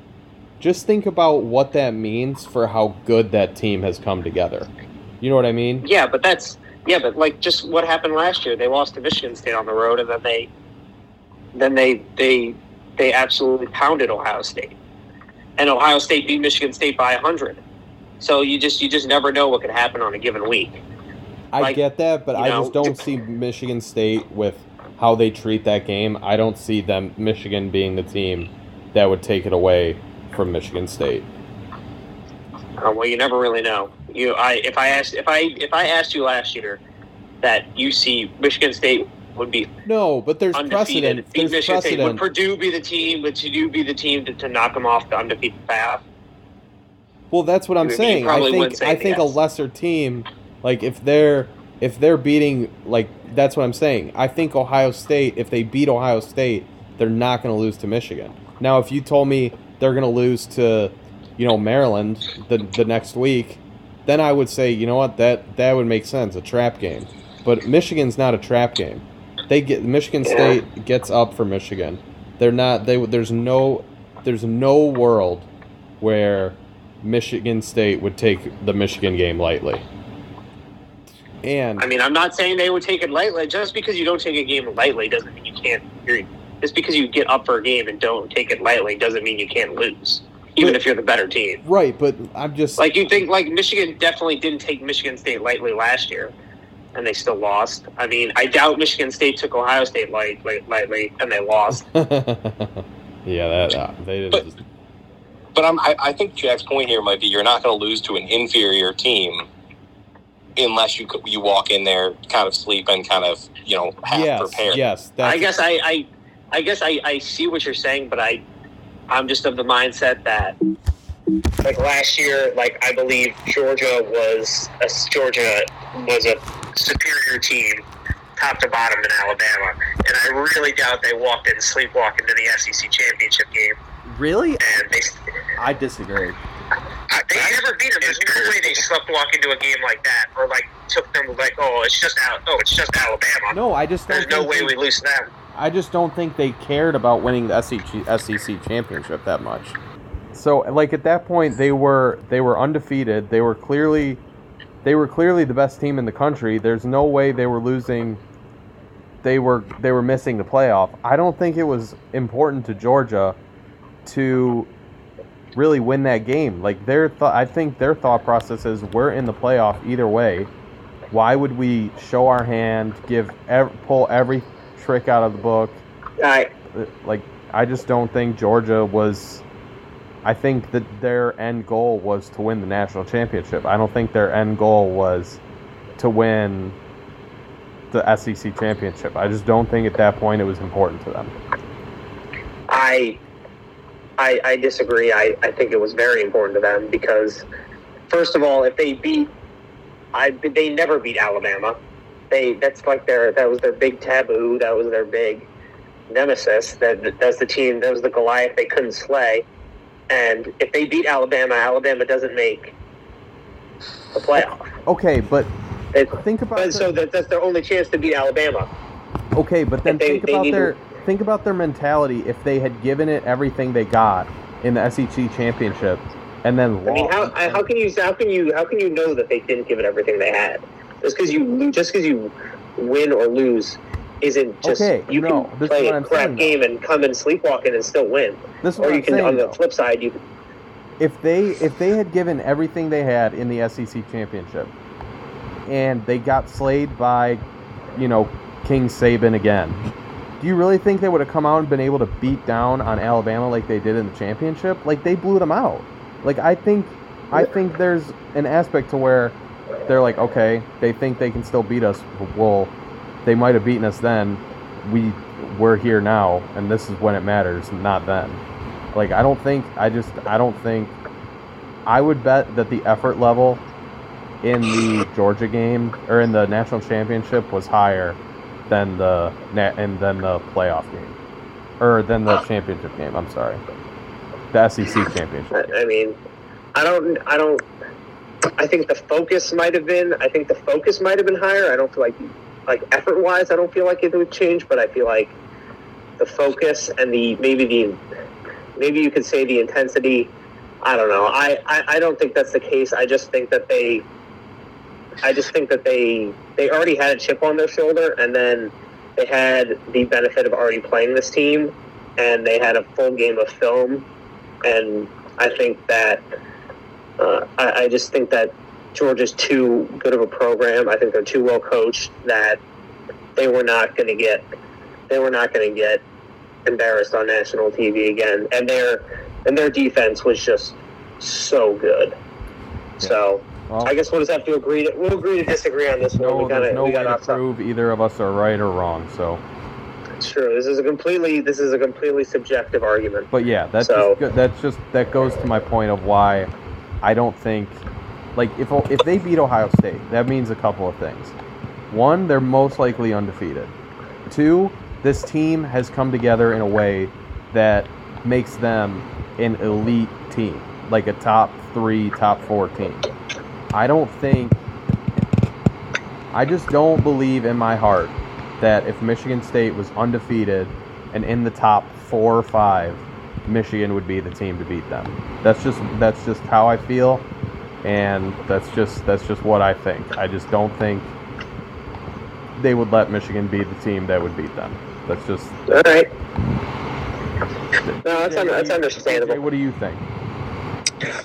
just think about what that means for how good that team has come together. You know what I mean? Yeah, but that's yeah, but like just what happened last year. They lost to Michigan State on the road, and then they then they they they absolutely pounded Ohio State, and Ohio State beat Michigan State by hundred. So you just you just never know what could happen on a given week. I Like, get that, but I know, just don't see Michigan State with how they treat that game. I don't see them Michigan being the team that would take it away from Michigan State. Uh, well, you never really know. You, I if I asked if I if I asked you last year that you see Michigan State would be No, but there's undefeated, precedent. There's Michigan State, would. Purdue be the team? Would Purdue be the team to, to knock them off the undefeated path? Well, that's what I'm You- saying. I think I think a lesser team, like if they're if they're beating like that's what I'm saying. I think Ohio State, if they beat Ohio State, they're not going to lose to Michigan. Now, if you told me they're going to lose to, you know, Maryland the the next week, then I would say, you know what, that that would make sense, a trap game. But Michigan's not a trap game. They get Michigan Yeah. State gets up for Michigan. They're not. They there's no there's no world where Michigan State would take the Michigan game lightly. And I mean, I'm not saying they would take it lightly. Just because you don't take a game lightly doesn't mean you can't. You're, just because you get up for a game and don't take it lightly doesn't mean you can't lose, even But- if you're the better team. right, but I'm just Like you think, like Michigan definitely didn't take Michigan State lightly last year, and they still lost. I mean, I doubt Michigan State took Ohio State light, light, lightly, and they lost. yeah, that uh, they did. But- But I'm, I, I think Jack's point here might be you're not going to lose to an inferior team unless you you walk in there kind of sleeping, kind of you know half yes, prepared. yes. That's, I guess I, I, I guess I, I see what you're saying, but I, I'm just of the mindset that, like last year, like I believe Georgia was a, Georgia was a superior team, top to bottom in Alabama, and I really doubt they walked in sleepwalk into the SEC championship game, really. and they. I disagree. I, they never beat them. There's no way they sleptwalk into a game like that, or like took them like, oh, it's just out. Oh, it's just Alabama. No, I just. There's no way they- we lose to them. I just don't think they cared about winning the SEC, SEC championship that much. So, like at that point, they were they were undefeated. They were clearly they were clearly the best team in the country. There's no way they were losing. They were they were missing the playoff. I don't think it was important to Georgia to really win that game. Like their th- I think their thought process is we're in the playoff either way. Why would we show our hand, give ev- pull every trick out of the book? I Uh, Like I just don't think Georgia was I think that their end goal was to win the national championship. I don't think their end goal was to win the SEC championship. I just don't think at that point it was important to them. I, I, I disagree. I, I think it was very important to them because, first of all, if they beat, I they never beat Alabama. They that's like their that was their big taboo. That was their big nemesis. That that's the team. That was the Goliath they couldn't slay. And if they beat Alabama, Alabama doesn't make the playoff. Okay, but think about and the- so that, that's their only chance to beat Alabama. Okay, but then they- think about need to- their think about their mentality if they had given it everything they got in the SEC championship and then lost. I mean, how how can you how can you how can you know that they didn't give it everything they had? Just because you just because you win or lose isn't just Okay, you no, can play a crap saying, game and come in sleepwalking and still win, this is or you I'm can saying, on the flip side you if they if they had given everything they had in the SEC championship and they got slayed by, you know, King Saban again, do you really think they would have come out and been able to beat down on Alabama like they did in the championship? Like they blew them out. Like I think I think there's an aspect to where they're like, okay, they think they can still beat us. Well, they might have beaten us then. We we're here now, and this is when it matters, not then. Like I don't think I just I don't think I would bet that the effort level in the Georgia game or in the national championship was higher than the and than the playoff game or than the championship game. I'm sorry, the SEC championship. I I mean, I don't, I don't, I think the focus might have been, I think the focus might have been higher. I don't feel like, like effort wise, I don't feel like it would change, but I feel like the focus and the maybe the, maybe you could say the intensity. I don't know. I, I, I don't think that's the case. I just think that they, I just think that they, they already had a chip on their shoulder, and then they had the benefit of already playing this team, and they had a full game of film, and I think that uh, I, I just think that Georgia's too good of a program. I think they're too well coached that they were not going to get they were not going to get embarrassed on national TV again. And their and their defense was just so good. So Well, I guess we'll just have to agree. To, we'll agree to disagree on this one. no, we got there's no we way to prove either of us are right or wrong. So, It's true. This is a completely this is a completely subjective argument. but yeah, that's So- just, that's just that goes to my point of why I don't think like if if they beat Ohio State, that means a couple of things. One, they're most likely undefeated. Two, this team has come together in a way that makes them an elite team, like a top three, top four team. I don't think, I just don't believe in my heart that if Michigan State was undefeated and in the top four or five, Michigan would be the team to beat them. That's just that's just how I feel, and that's just that's just what I think. I just don't think they would let Michigan be the team that would beat them. That's just All right. No, that's, un- that's understandable. What do you think?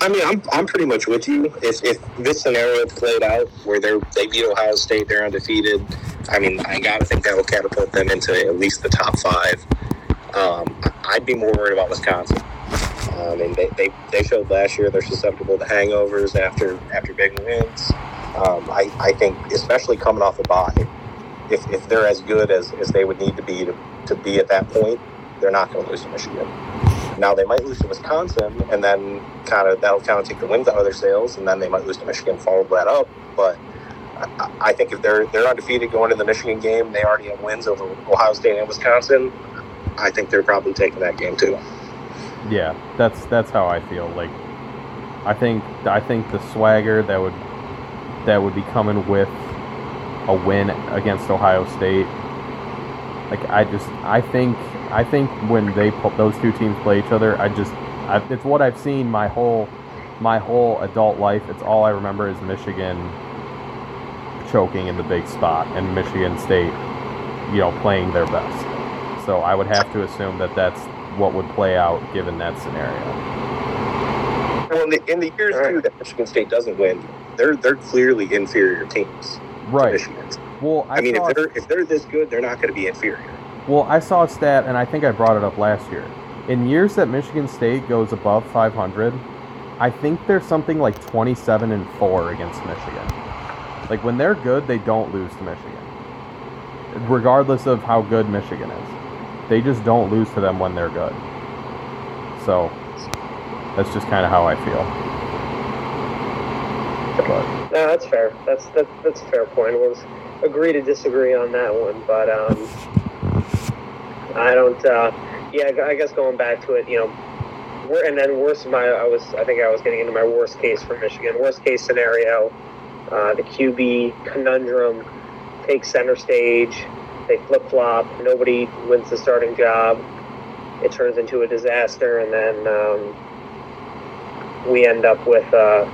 I mean, I'm, I'm pretty much with you. If, if this scenario played out where they they beat Ohio State, they're undefeated. I mean, I gotta think that will catapult them into at least the top five. Um, I'd be more worried about Wisconsin. I mean, they, they, they showed last year they're susceptible to hangovers after after big wins. Um, I, I think, especially coming off a bye, if, if they're as good as, as they would need to be to, to be at that point, they're not going to lose to Michigan. Now they might lose to Wisconsin, and then kind of that'll kind of take the wind out of their sails, and then they might lose to Michigan, follow that up. But I, I think if they're they're undefeated going into the Michigan game, they already have wins over Ohio State and Wisconsin. I think they're probably taking that game too. Yeah, that's that's how I feel. Like, I think I think the swagger that would that would be coming with a win against Ohio State. Like, I just I think I think when they those two teams play each other, I just I, it's what I've seen my whole my whole adult life. It's all I remember is Michigan choking in the big spot and Michigan State, you know, playing their best. So I would have to assume that that's what would play out given that scenario. Well, in the, in the years too that Michigan State doesn't win, they're they're clearly inferior teams to Right. Michigan. Well, I, I, mean, if they're if they're this good, they're not going to be inferior. well, I saw a stat, and I think I brought it up last year. in years that Michigan State goes above 500, I think there's something like 27 and 4 against Michigan. Like when they're good, they don't lose to Michigan. Regardless of how good Michigan is. They just don't lose to them when they're good. So that's just kind of how I feel. But No, that's fair. That's that, that's a fair point. We'll agree to disagree on that one, but um, I don't. Uh, yeah, I guess going back to it, you know, and then worst. My I was I think I was getting into my worst case for Michigan. Worst case scenario, uh, the QB conundrum takes center stage. They flip flop. Nobody wins the starting job. It turns into a disaster, and then um, we end up with. Uh,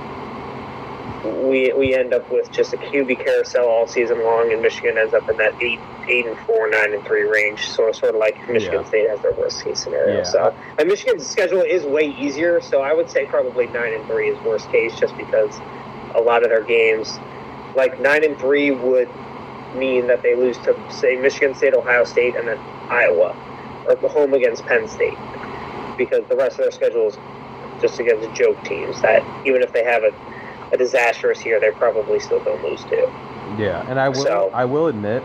we we end up with just a QB carousel all season long, and Michigan ends up in that eight eight and four, nine and three range. So sort of like Michigan Yeah. State has their worst case scenario. Yeah. So and Michigan's schedule is way easier. So I would say probably nine and three is worst case, just because a lot of their games, like nine and three, would mean that they lose to say Michigan State, Ohio State, and then Iowa, or home against Penn State, because the rest of their schedule is just against joke teams that even if they have a a disastrous year, they're probably still going to lose to. Yeah, and I will So- I will admit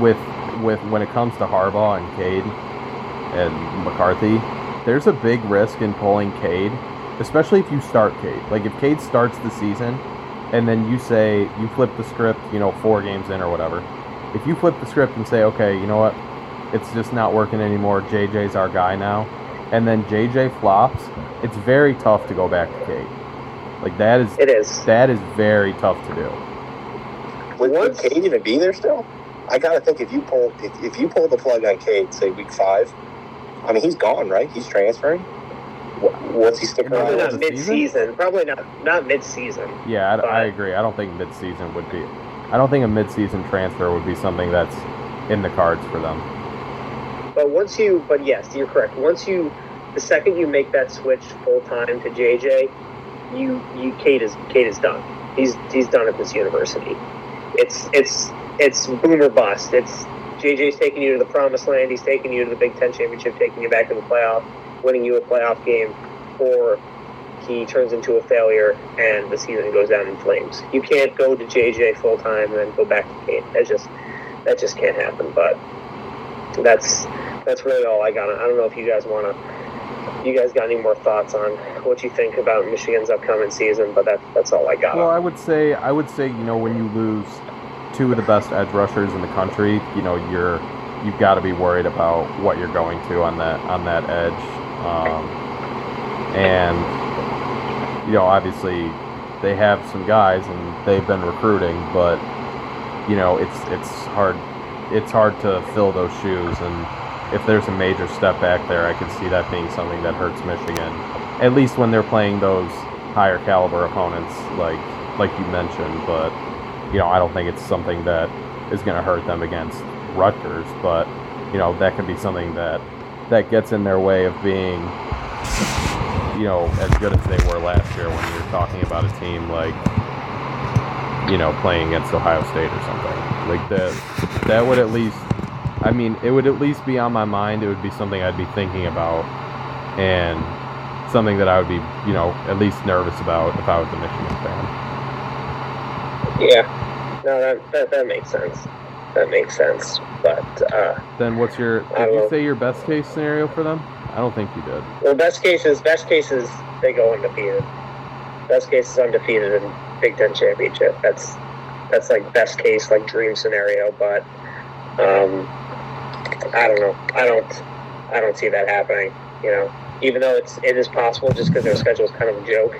with with when it comes to Harbaugh and Cade and McCarthy, there's a big risk in pulling Cade, especially if you start Cade. Like if Cade starts the season and then you say you flip the script, you know, four games in or whatever. If you flip the script and say, okay, you know what, it's just not working anymore. JJ's our guy now, and then JJ flops, it's very tough to go back to Cade. Like that is It is. that is very tough to do. Would, would Once- even be there still? I gotta think if you pull if, if you pull the plug on Cade, say week five, I mean he's gone, right? He's transferring. Wh- What's he sticking Probably Yeah, not mid-season. Probably not not mid-season. Yeah, I, I agree. I don't think mid-season would be. I don't think a mid-season transfer would be something that's in the cards for them. But once you, but yes, you're correct. Once you, the second you make that switch full time to JJ, you you Cade is Cade is done. He's he's done at this university. It's it's it's boom or bust. It's JJ's taking you to the promised land. He's taking you to the Big Ten championship, taking you back to the playoff, winning you a playoff game, or he turns into a failure and the season goes down in flames. You can't go to JJ full time and then go back to Cade. That just that just can't happen. But that's that's really all I got. I don't know if you guys want to. You guys got any more thoughts on what you think about Michigan's upcoming season? But that that's all I got. Well, I would say I would say you know when you lose two of the best edge rushers in the country, you know you're you've got to be worried about what you're going to on that on that edge, um, and you know obviously they have some guys and they've been recruiting, but you know it's it's hard it's hard to fill those shoes and if there's a major step back there, I could see that being something that hurts Michigan. At least when they're playing those higher caliber opponents, like like you mentioned. But you know, I don't think it's something that is going to hurt them against Rutgers. But you know, that could be something that that gets in their way of being, you know, as good as they were last year when you're talking about a team like you know playing against Ohio State or something like that. That would at least I mean, it would at least be on my mind. It would be something I'd be thinking about, and something that I would be, you know, at least nervous about if I was a Michigan fan. yeah, no, that, that that makes sense. That makes sense. But uh, Then, what's your? Did you will- say your best case scenario for them? I don't think you did. well, best cases, best cases, they go undefeated. Best case is undefeated in Big Ten championship. That's that's like best case, like dream scenario. But um, I don't know. I don't. I don't see that happening. You know, even though it's it is possible, just because their schedule is kind of a joke.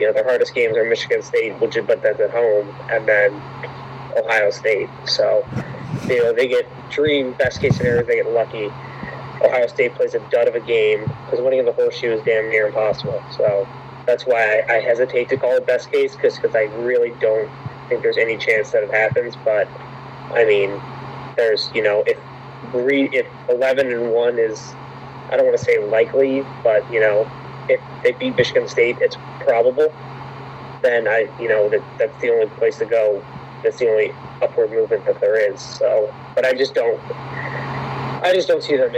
You know, their hardest games are Michigan State, which but that's at home, and then Ohio State. So, you know, they get dream best case scenario. They get lucky. Ohio State plays a dud of a game because winning in the horseshoe is damn near impossible. So that's why I, I hesitate to call it best case because I really don't think there's any chance that it happens. But I mean, there's you know if if eleven and one is I don't want to say likely, but you know if they beat Michigan State, it's probable. Then I you know that that's the only place to go. That's the only upward movement that there is. So, but I just don't. I just don't see them.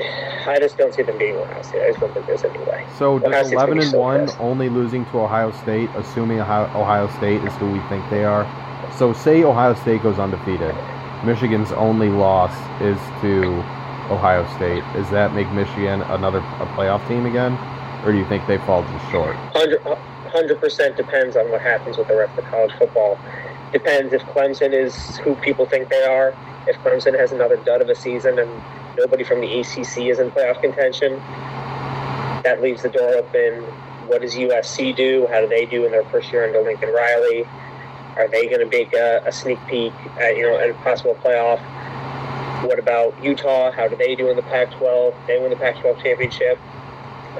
I just don't see them beating Ohio State. I just don't think there's any way. So Ohio does State's eleven and so one only losing to Ohio State, assuming Ohio, Ohio State is who we think they are? So say Ohio State goes undefeated, Michigan's only loss is to Ohio State. Does that make Michigan another a playoff team again, or do you think they fall just short? Hundred percent depends on what happens with the rest of college football. Depends if Clemson is who people think they are. If Clemson has another dud of a season and nobody from the ACC is in playoff contention, that leaves the door open. What does USC do? How do they do in their first year under Lincoln Riley? Are they going to make a, a sneak peek at you know at a possible playoff? What about Utah? How do they do in the Pac-12? They win the Pac-12 championship.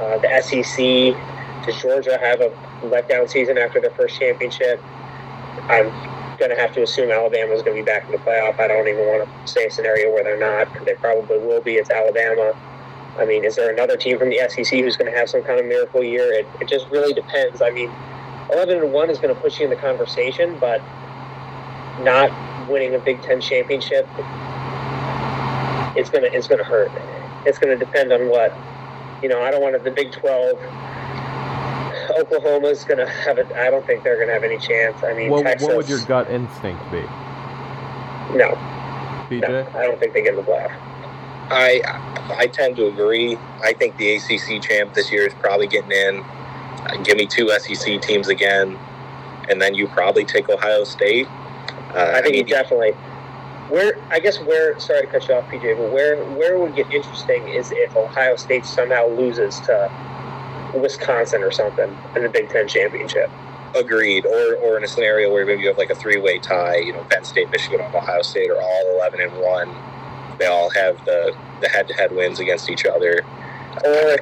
Uh, the SEC. Does Georgia have a letdown season after their first championship? I'm going to have to assume Alabama is going to be back in the playoff. I don't even want to say a scenario where they're not they probably will be. It's Alabama. I mean, is there another team from the SEC who's going to have some kind of miracle year? It, it just really depends. I mean, 11 and 1 is going to put you in the conversation, but not winning a Big Ten championship, it's going to it's going to hurt. It's going to depend on what you know. I don't want the Big 12. Oklahoma's going to have it. I don't think they're going to have any chance. I mean, What, Texas. what would your gut instinct be, No, PJ? no, I don't think they get in the playoff. I I tend to agree. I think the ACC champ this year is probably getting in. Uh, give me two SEC teams again, and then you probably take Ohio State. Uh, I think mean, he definitely. Where I guess where sorry to cut you off, PJ, but where where it would get interesting is if Ohio State somehow loses to Wisconsin or something in the Big Ten championship. Agreed. Or or in a scenario where maybe you have like a three way tie, you know, Penn State, Michigan, Ohio State are all eleven and one. They all have the the head to head wins against each other. Or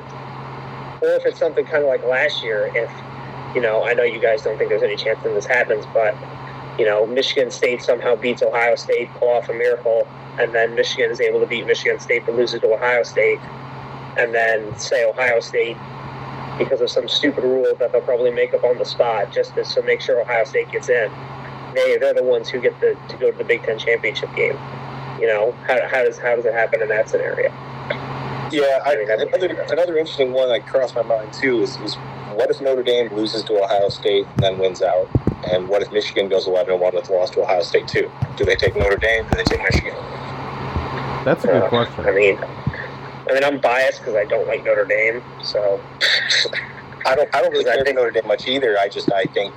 or if it's something kind of like last year, if you know, I know you guys don't think there's any chance that this happens, but you know, Michigan State somehow beats Ohio State, pull off a miracle, and then Michigan is able to beat Michigan State but loses to Ohio State, and then say Ohio State because of some stupid rule that they'll probably make up on the spot just to, to make sure Ohio State gets in. They they're the ones who get the to go to the Big Ten championship game. You know, how, how does how does it happen in that scenario? Yeah, I, I mean, another another interesting one that crossed my mind too is, is what if Notre Dame loses to Ohio State and then wins out, and what if Michigan goes eleven and one with a loss to Ohio State too? Do they take Notre Dame? Do they take Michigan? That's a good Uh, question. I mean, I mean, I'm biased because I don't like Notre Dame. So I don't. I don't really I care for think- Notre Dame much either. I just I think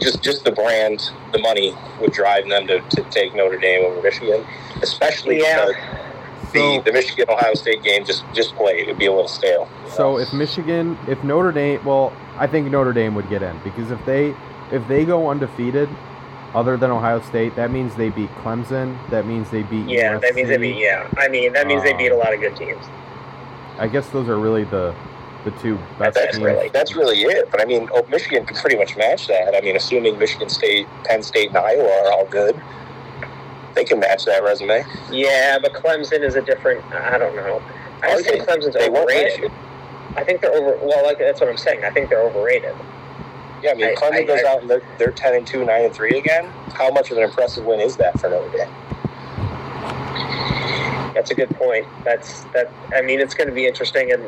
just just the brand, the money would drive them to, to take Notre Dame over Michigan, especially Yeah. because the, So, the Michigan Ohio State game just just played. It'd be a little stale. so if Michigan, if Notre Dame, well, I think Notre Dame would get in because if they if they go undefeated, other than Ohio State, that means they beat Clemson. That means they beat. yeah, that means they beat. Yeah, I mean that means they Um, beat a lot of good teams. I guess those are really the the two best That's teams. really- That's really it. But I mean, oh, Michigan can pretty much match that. I mean, assuming Michigan State, Penn State, and Iowa are all good, they can match that resume. Yeah, but Clemson is a different. I don't know. I just think? Clemson's They won't match overrated. I think they're over. Well, like that's what I'm saying. I think they're overrated. Yeah, I mean, I- Clemson I- goes out and they're, they're ten and two, nine and three again. How much of an impressive win is that for Notre Dame? That's a good point. That's that. I mean, it's going to be interesting, and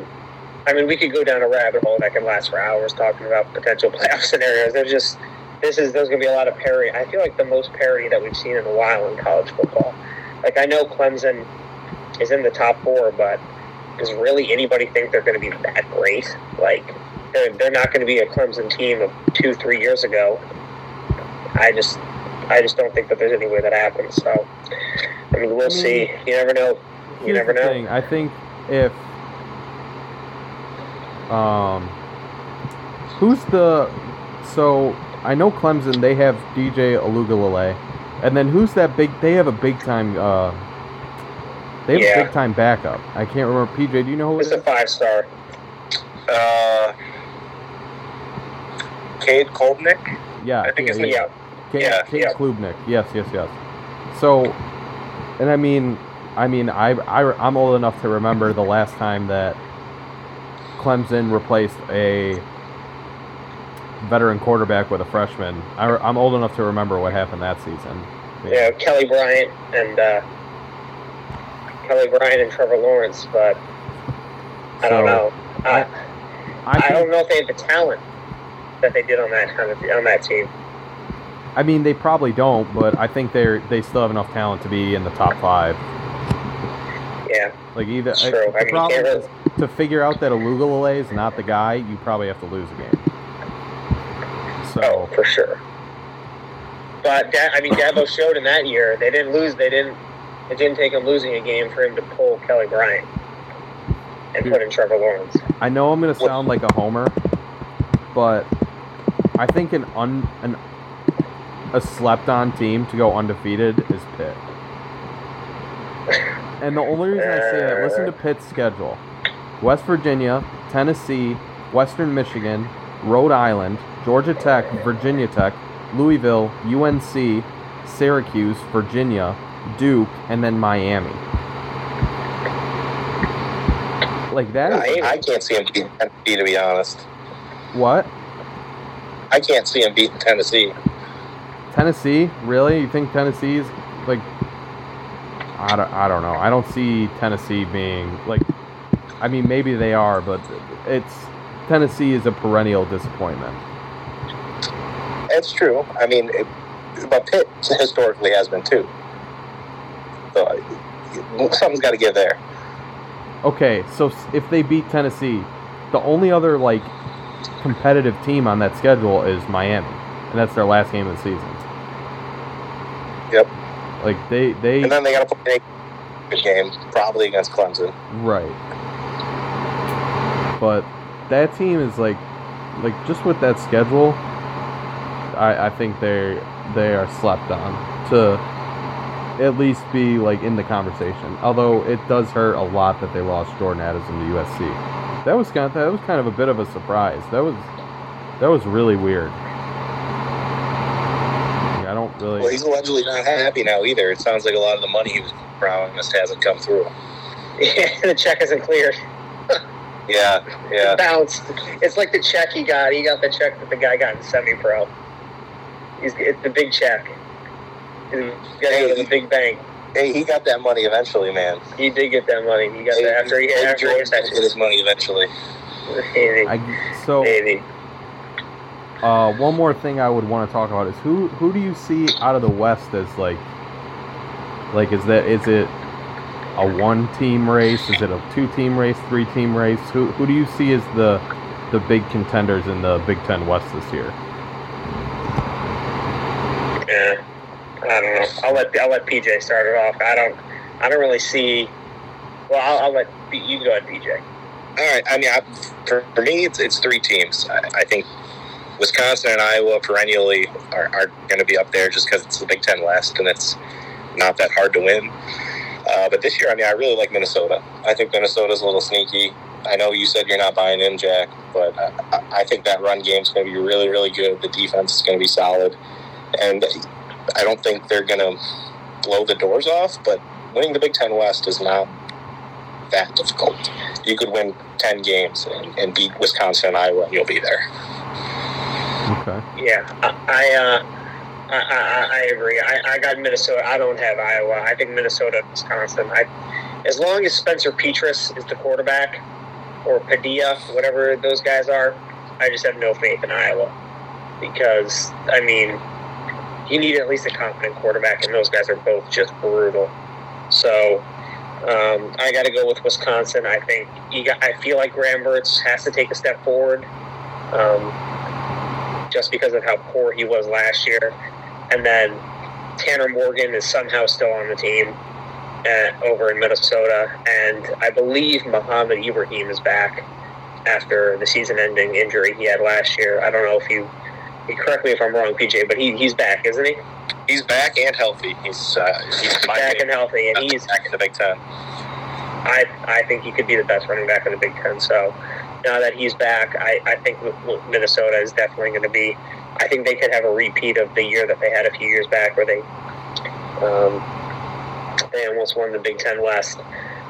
I mean, we could go down a rabbit hole that can last for hours talking about potential playoff scenarios. There's just this is there's going to be a lot of parity. I feel like the most parity that we've seen in a while in college football. Like I know Clemson is in the top four, but does really anybody think they're going to be that great? Like they're they're not going to be a Clemson team of two three years ago. I just I just don't think that there's any way that happens. So I mean, we'll I mean, see. You never know. You never know. thing. I think if um, who's the so I know Clemson they have DJ Uiagalelei, and then who's that big? They have a big time. Uh, they have Yeah. a big time backup. I can't remember. PJ, do you know who It's it a five star. Uh, Cade Klubnik. Yeah, I think yeah, his yeah. Yeah. Yeah, Klubnik. Yes, yes, yes. So, and I mean, I mean, I, I, I'm old enough to remember the last time that Clemson replaced a veteran quarterback with a freshman. I, I'm old enough to remember what happened that season. Yeah, Kelly Bryant and uh, Kelly Bryant and Trevor Lawrence, but I don't know. I, I I, think, don't know if they have the talent that they did on that kind of on that team. I mean, they probably don't, but I think they're they still have enough talent to be in the top five. Yeah, Like either I- true. I the mean, problem is to figure out that Uiagalelei is not the guy, you probably have to lose a game. oh, So for sure. But I mean, Dabo showed in that year they didn't lose. They didn't. It didn't take him losing a game for him to pull Kelly Bryant and put in Trevor Lawrence. I know I'm gonna sound like a homer, but I think an un an a slept on team to go undefeated is Pitt. And the only reason I say that, listen to uh. Pitt's schedule: West Virginia, Tennessee, Western Michigan, Rhode Island, Georgia Tech, Virginia Tech, Louisville, UNC, Syracuse, Virginia, Duke, and then Miami. Like that is I, I can't see him beating Tennessee, to be honest. what? I can't see him beating Tennessee. Tennessee? Really? You think Tennessee's like? I don't, I don't know. I don't see Tennessee being like. I mean, maybe they are, but it's Tennessee is a perennial disappointment. That's true. I mean, it, but Pitt historically has been too. So something's got to give there. Okay, so if they beat Tennessee, the only other like competitive team on that schedule is Miami, and that's their last game of the season. Yep. Like they they And then they got to play a game, probably against Clemson. Right. But that team is like, like just with that schedule, I, I think they they are slept on to at least be like in the conversation. Although it does hurt a lot that they lost Jordan Addison to USC. That was kind of, that was kind of a bit of a surprise. That was that was really weird. Like, I don't really. Well, he's allegedly not happy now either. It sounds like a lot of the money he was promised hasn't come through. Yeah, the check isn't cleared. Yeah, yeah. It bounced. It's like the check he got. He got the check that the guy got in semi-pro. He's it's the big check. He's got to go to the big bank. Hey, he got that money eventually, man. He did get that money. He got that after he Hey, after he Jordan's hit get his money eventually. Maybe. I, so Maybe. Uh, one more thing I would want to talk about is who who do you see out of the West as like like is that is it a one team race? Is it a two team race? Three team race? Who who do you see as the the big contenders in the Big Ten West this year? Yeah. I don't know. I'll let I'll let PJ start it off. I don't I don't really see. Well, I'll, I'll let you go ahead, PJ. All right. I mean, I, for, for me, it's, it's three teams. I, I think Wisconsin and Iowa perennially are, are going to be up there just because it's the Big Ten West and it's not that hard to win. Uh, but this year, I mean, I really like Minnesota. I think Minnesota's a little sneaky. I know you said you're not buying in, Jack, but I- I think that run game's going to be really, really good. The defense is going to be solid. And I don't think they're going to blow the doors off, but winning the Big Ten West is not that difficult. You could win 10 games and, and beat Wisconsin and Iowa, and you'll be there. Okay. Yeah, I I, uh, I, I, I agree. I, I got Minnesota. I don't have Iowa. I think Minnesota, Wisconsin. I, as long as Spencer Petras is the quarterback, or Padilla, whatever those guys are, I just have no faith in Iowa because I mean, you need at least a competent quarterback, and those guys are both just brutal. So. Um, I got to go with Wisconsin. I think got. I feel like Graham Mertz has to take a step forward. Um, just because of how poor he was last year. And then Tanner Morgan is somehow still on the team uh, over in Minnesota. And I believe Mohamed Ibrahim is back after the season ending injury he had last year. I don't know if you correct me if I'm wrong, PJ, but he, he's back, isn't he? He's back and healthy. He's, uh, he's Back and healthy. And he's, back in the Big Ten. I, I think he could be the best running back in the Big Ten. So now that he's back, I, I think Minnesota is definitely going to be. I think they could have a repeat of the year that they had a few years back, where they um, they almost won the Big Ten West.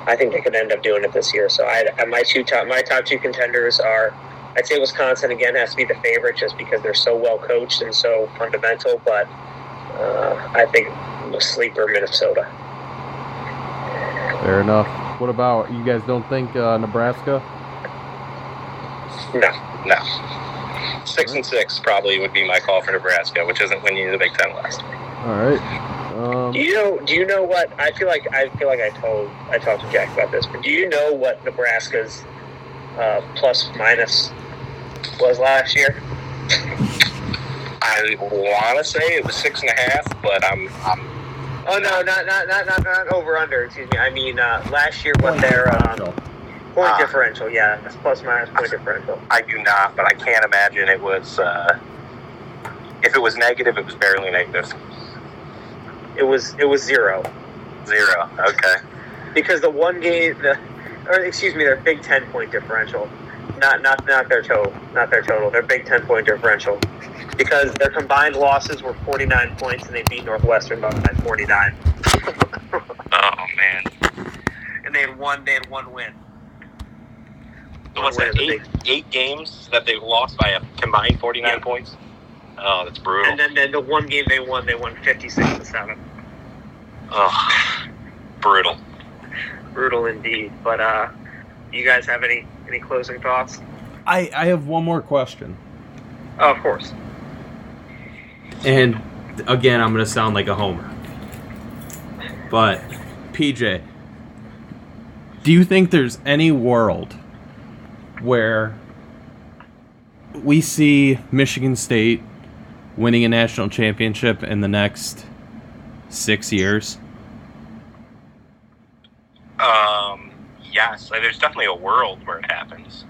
I think they could end up doing it this year. So I, my two top my top two contenders are. I'd say Wisconsin again has to be the favorite just because they're so well coached and so fundamental, but uh, I think sleeper Minnesota. Fair enough. What about you guys? Don't think uh, Nebraska? No. No. Six and six probably would be my call for Nebraska, which isn't winning the Big Ten West. All right. Um, Do you know? Do you know what? I feel like I feel like I told I talked to Jack about this, but do you know what Nebraska's uh, plus minus was last year? I want to say it was six and a half, but I'm, I'm Oh no, not not not not, not over under. Excuse me. I mean uh, last year what their um, point Ah. differential? Yeah, it's plus minus point differential. I do not, but I can't imagine it was. Uh, if it was negative, it was barely negative. It was it was zero Zero. Okay. because the one game the or excuse me their Big Ten point differential, not not not their total, not their total, their Big Ten point differential. Because their combined losses were 49 points and they beat Northwestern by 49. Oh man. And they had one they had one win. So what's that? win, Eight, eight games that they've lost by a combined forty nine Yeah. points. Oh, that's brutal. And then, then the one game they won, they won 56 to 7. Oh, brutal. Brutal indeed. But uh you guys have any any closing thoughts? I I have one more question. Oh, of course. And again, I'm gonna sound like a homer. But PJ, do you think there's any world where we see Michigan State winning a national championship in the next six years? Yes, there's definitely a world where it happens.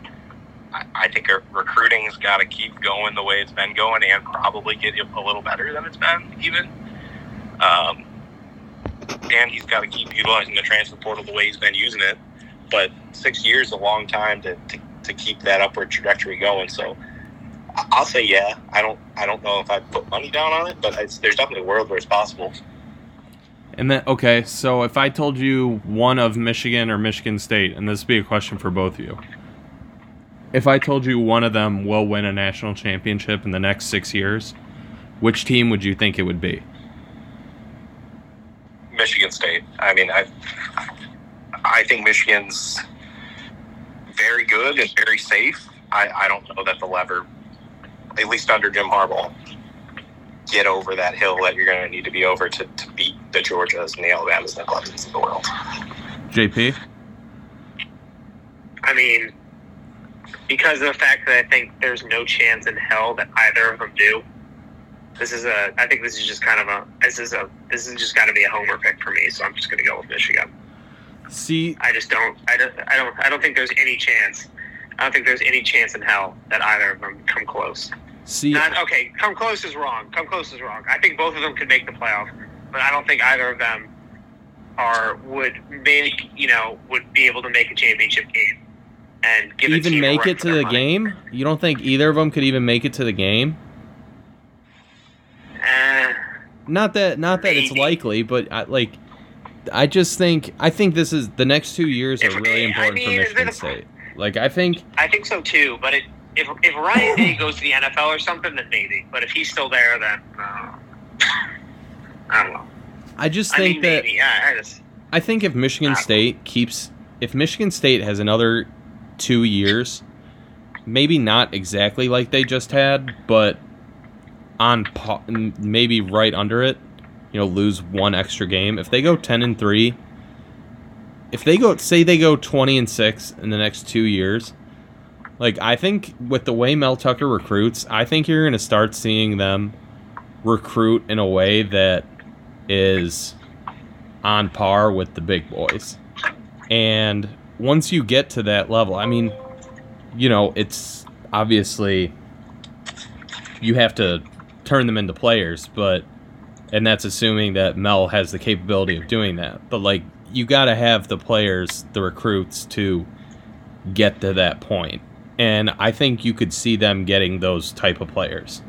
I, I think recruiting's got to keep going the way it's been going, and probably get a little better than it's been, even. Um, and he's got to keep utilizing the transfer portal the way he's been using it. But six years is a long time to, to, to keep that upward trajectory going. So I'll say yeah. I don't I don't know if I'd put money down on it, but there's definitely a world where it's possible. And then, okay, so if I told you one of Michigan or Michigan State, and this would be a question for both of you, if I told you one of them will win a national championship in the next six years, which team would you think it would be? Michigan State. I mean, I I think Michigan's very good and very safe. I, I don't know that the lever, at least under Jim Harbaugh, get over that hill that you're going to need to be over to, to beat the Georgias and the Alabamas and the Clemsons of the world. JP? I mean, because of the fact that I think there's no chance in hell that either of them do. This is a. I think this is just kind of a. This is a. This is just got to be a homer pick for me. So I'm just going to go with Michigan. See, I just don't. I don't. I don't. I don't think there's any chance. I don't think there's any chance in hell that either of them come close. See, Not okay. Come close is wrong. Come close is wrong. I think both of them could make the playoff, but I don't think either of them are would make you know would be able to make a championship game and give even a make it to the money. game? You don't think either of them could even make it to the game? Uh, Not that, not that it's likely, but I, like, I just think I think this is the next two years are really I important for mean, Michigan if- State. Like, I think I think so too. But it, if if Ryan Day goes to the NFL or something, then maybe. But if he's still there, then uh, I don't know. I just I think mean, that maybe. I, I just I think if Michigan. State keeps, if Michigan State has another two years, maybe not exactly like they just had, but on maybe right under it, you know, lose one extra game. If they go ten and three, if they go, say they go twenty and six in the next two years, like I think with the way Mel Tucker recruits, I think you're going to start seeing them recruit in a way that is on par with the big boys. And once you get to that level, I mean, you know, it's obviously you have to turn them into players, but and that's assuming that Mel has the capability of doing that. But like you got to have the players, the recruits to get to that point. And I think you could see them getting those type of players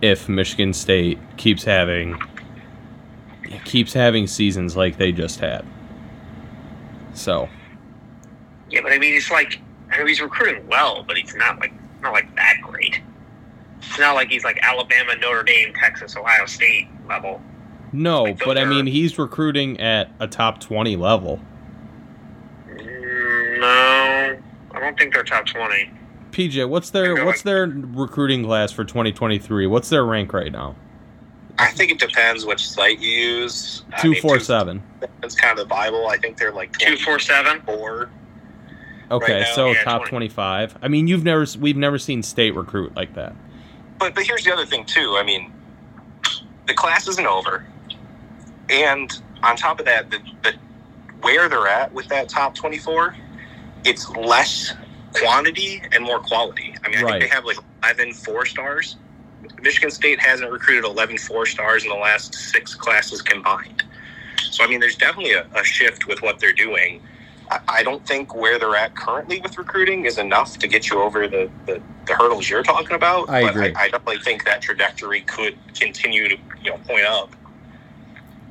if Michigan State keeps having keeps having seasons like they just had. So, yeah. But I mean, it's like I mean, he's recruiting well, but he's not like not like that great. It's not like he's like Alabama, Notre Dame, Texas, Ohio State level. no, Like, but I mean, he's recruiting at a top 20 level. Mm, don't think they're top twenty. PJ, what's their what's their recruiting class for 2023? What's their rank right now? I think it depends which site you use. I Two mean, four seven. It's kind of the Bible. I think they're like Two four seven. four. Okay, now, so yeah, top 20. 25. I mean, you've never we've never seen state recruit like that. But but here's the other thing too. I mean, the class isn't over, and on top of that, the, the where they're at with that top twenty four, it's less quantity and more quality. I mean, I think they have like 11 four stars. Michigan State hasn't recruited 11 four stars in the last six classes combined. So I mean, there's definitely a, a shift with what they're doing. I, I don't think where they're at currently with recruiting is enough to get you over the, the, the hurdles you're talking about. I but agree. I, I definitely think that trajectory could continue to you know point up.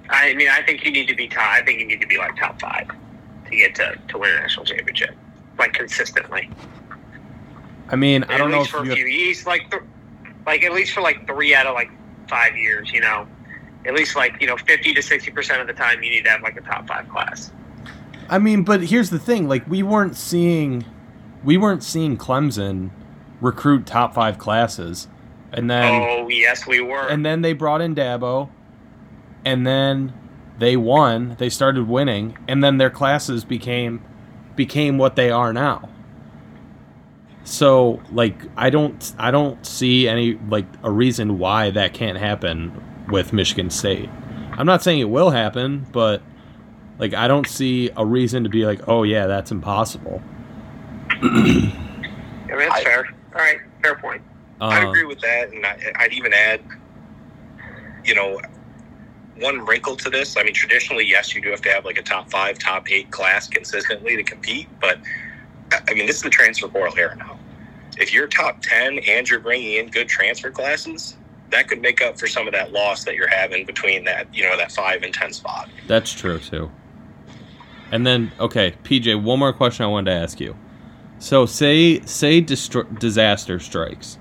I mean, I think you need to be top. I think you need to be like top five to get to to win a national championship, like consistently. I mean, I don't know least if for a you few years, like th- like at least for like three out of like five years, you know. At least like you know, fifty to sixty percent of the time, you need to have like a top five class. I mean, but here's the thing: like we weren't seeing, we weren't seeing Clemson recruit top five classes, and then oh yes, we were. and then they brought in Dabo, and then they won. They started winning, and then their classes became became what they are now. So, like, I don't, I don't see any like a reason why that can't happen with Michigan State. I'm not saying it will happen, but like, I don't see a reason to be like, oh yeah, that's impossible. I mean, that's I- fair. All right, fair point. I Uh, agree with that, and I, I'd even add, you know, one wrinkle to this. I mean, traditionally, yes, you do have to have like a top five, top eight class consistently to compete, but I- mean, this is the transfer portal here now. If you're top ten and you're bringing in good transfer classes, that could make up for some of that loss that you're having between that, you know, that five and ten spot. That's true too. And then, okay, PJ, one more question I wanted to ask you. So, say say disaster strikes,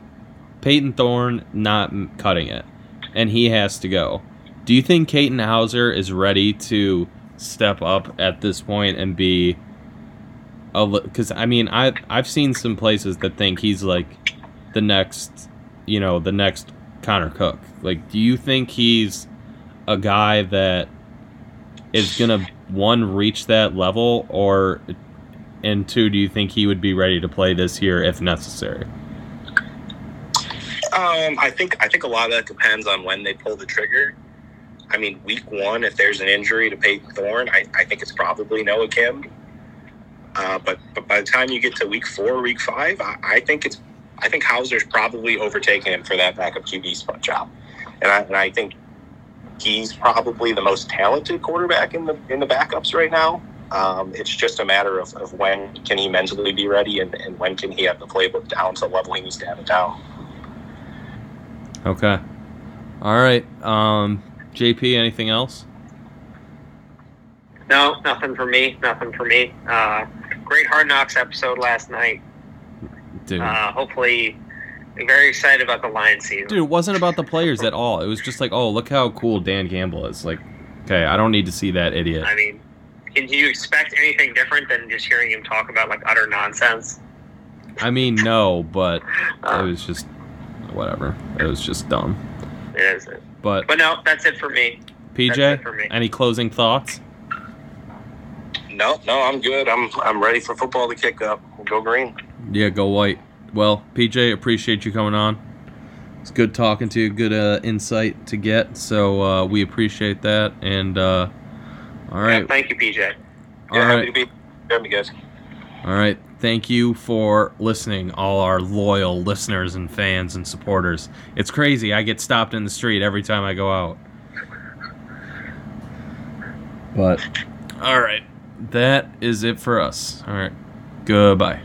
Payton Thorne not cutting it, and he has to go. Do you think Katin Houser is ready to step up at this point and be a? Because I mean, I I've seen some places that think he's like the next, you know, the next Connor Cook. Like, do you think he's a guy that is gonna one reach that level, or and two, do you think he would be ready to play this year if necessary? Um, I think I think a lot of that depends on when they pull the trigger. I mean, week one, if there's an injury to Payton Thorne, I, I think it's probably Noah Kim. Uh, but but by the time you get to week four, week five, I, I think it's I think Houser's probably overtaken him for that backup QB spot job, and I, and I think he's probably the most talented quarterback in the in the backups right now. Um, it's just a matter of, of when can he mentally be ready and, and when can he have the playbook down to level he needs to have it down. Okay. All right. Um, JP, anything else? No, nothing for me. Nothing for me. Uh, great Hard Knocks episode last night. Dude. Uh, hopefully, very excited about the Lions season. Dude, it wasn't about the players at all. It was just like, oh, look how cool Dan Campbell is. Like, okay, I don't need to see that idiot. I mean, can you expect anything different than just hearing him talk about like utter nonsense? I mean, no, but it Uh, was just whatever. It was just dumb. it is. But But no, that's it for me. PJ, for me. any closing thoughts? No, no, I'm good. I'm I'm ready for football to kick up. We'll go green. Yeah, go white. Well, PJ, appreciate you coming on. It's good talking to you. Good uh, insight to get. So uh, we appreciate that. And uh, all Yeah, thank you, PJ. all yeah, happy right, to be. Happy guys. all right. Thank you for listening, all our loyal listeners and fans and supporters. It's crazy. I get stopped in the street every time I go out. But all right, that is it for us. All right, goodbye.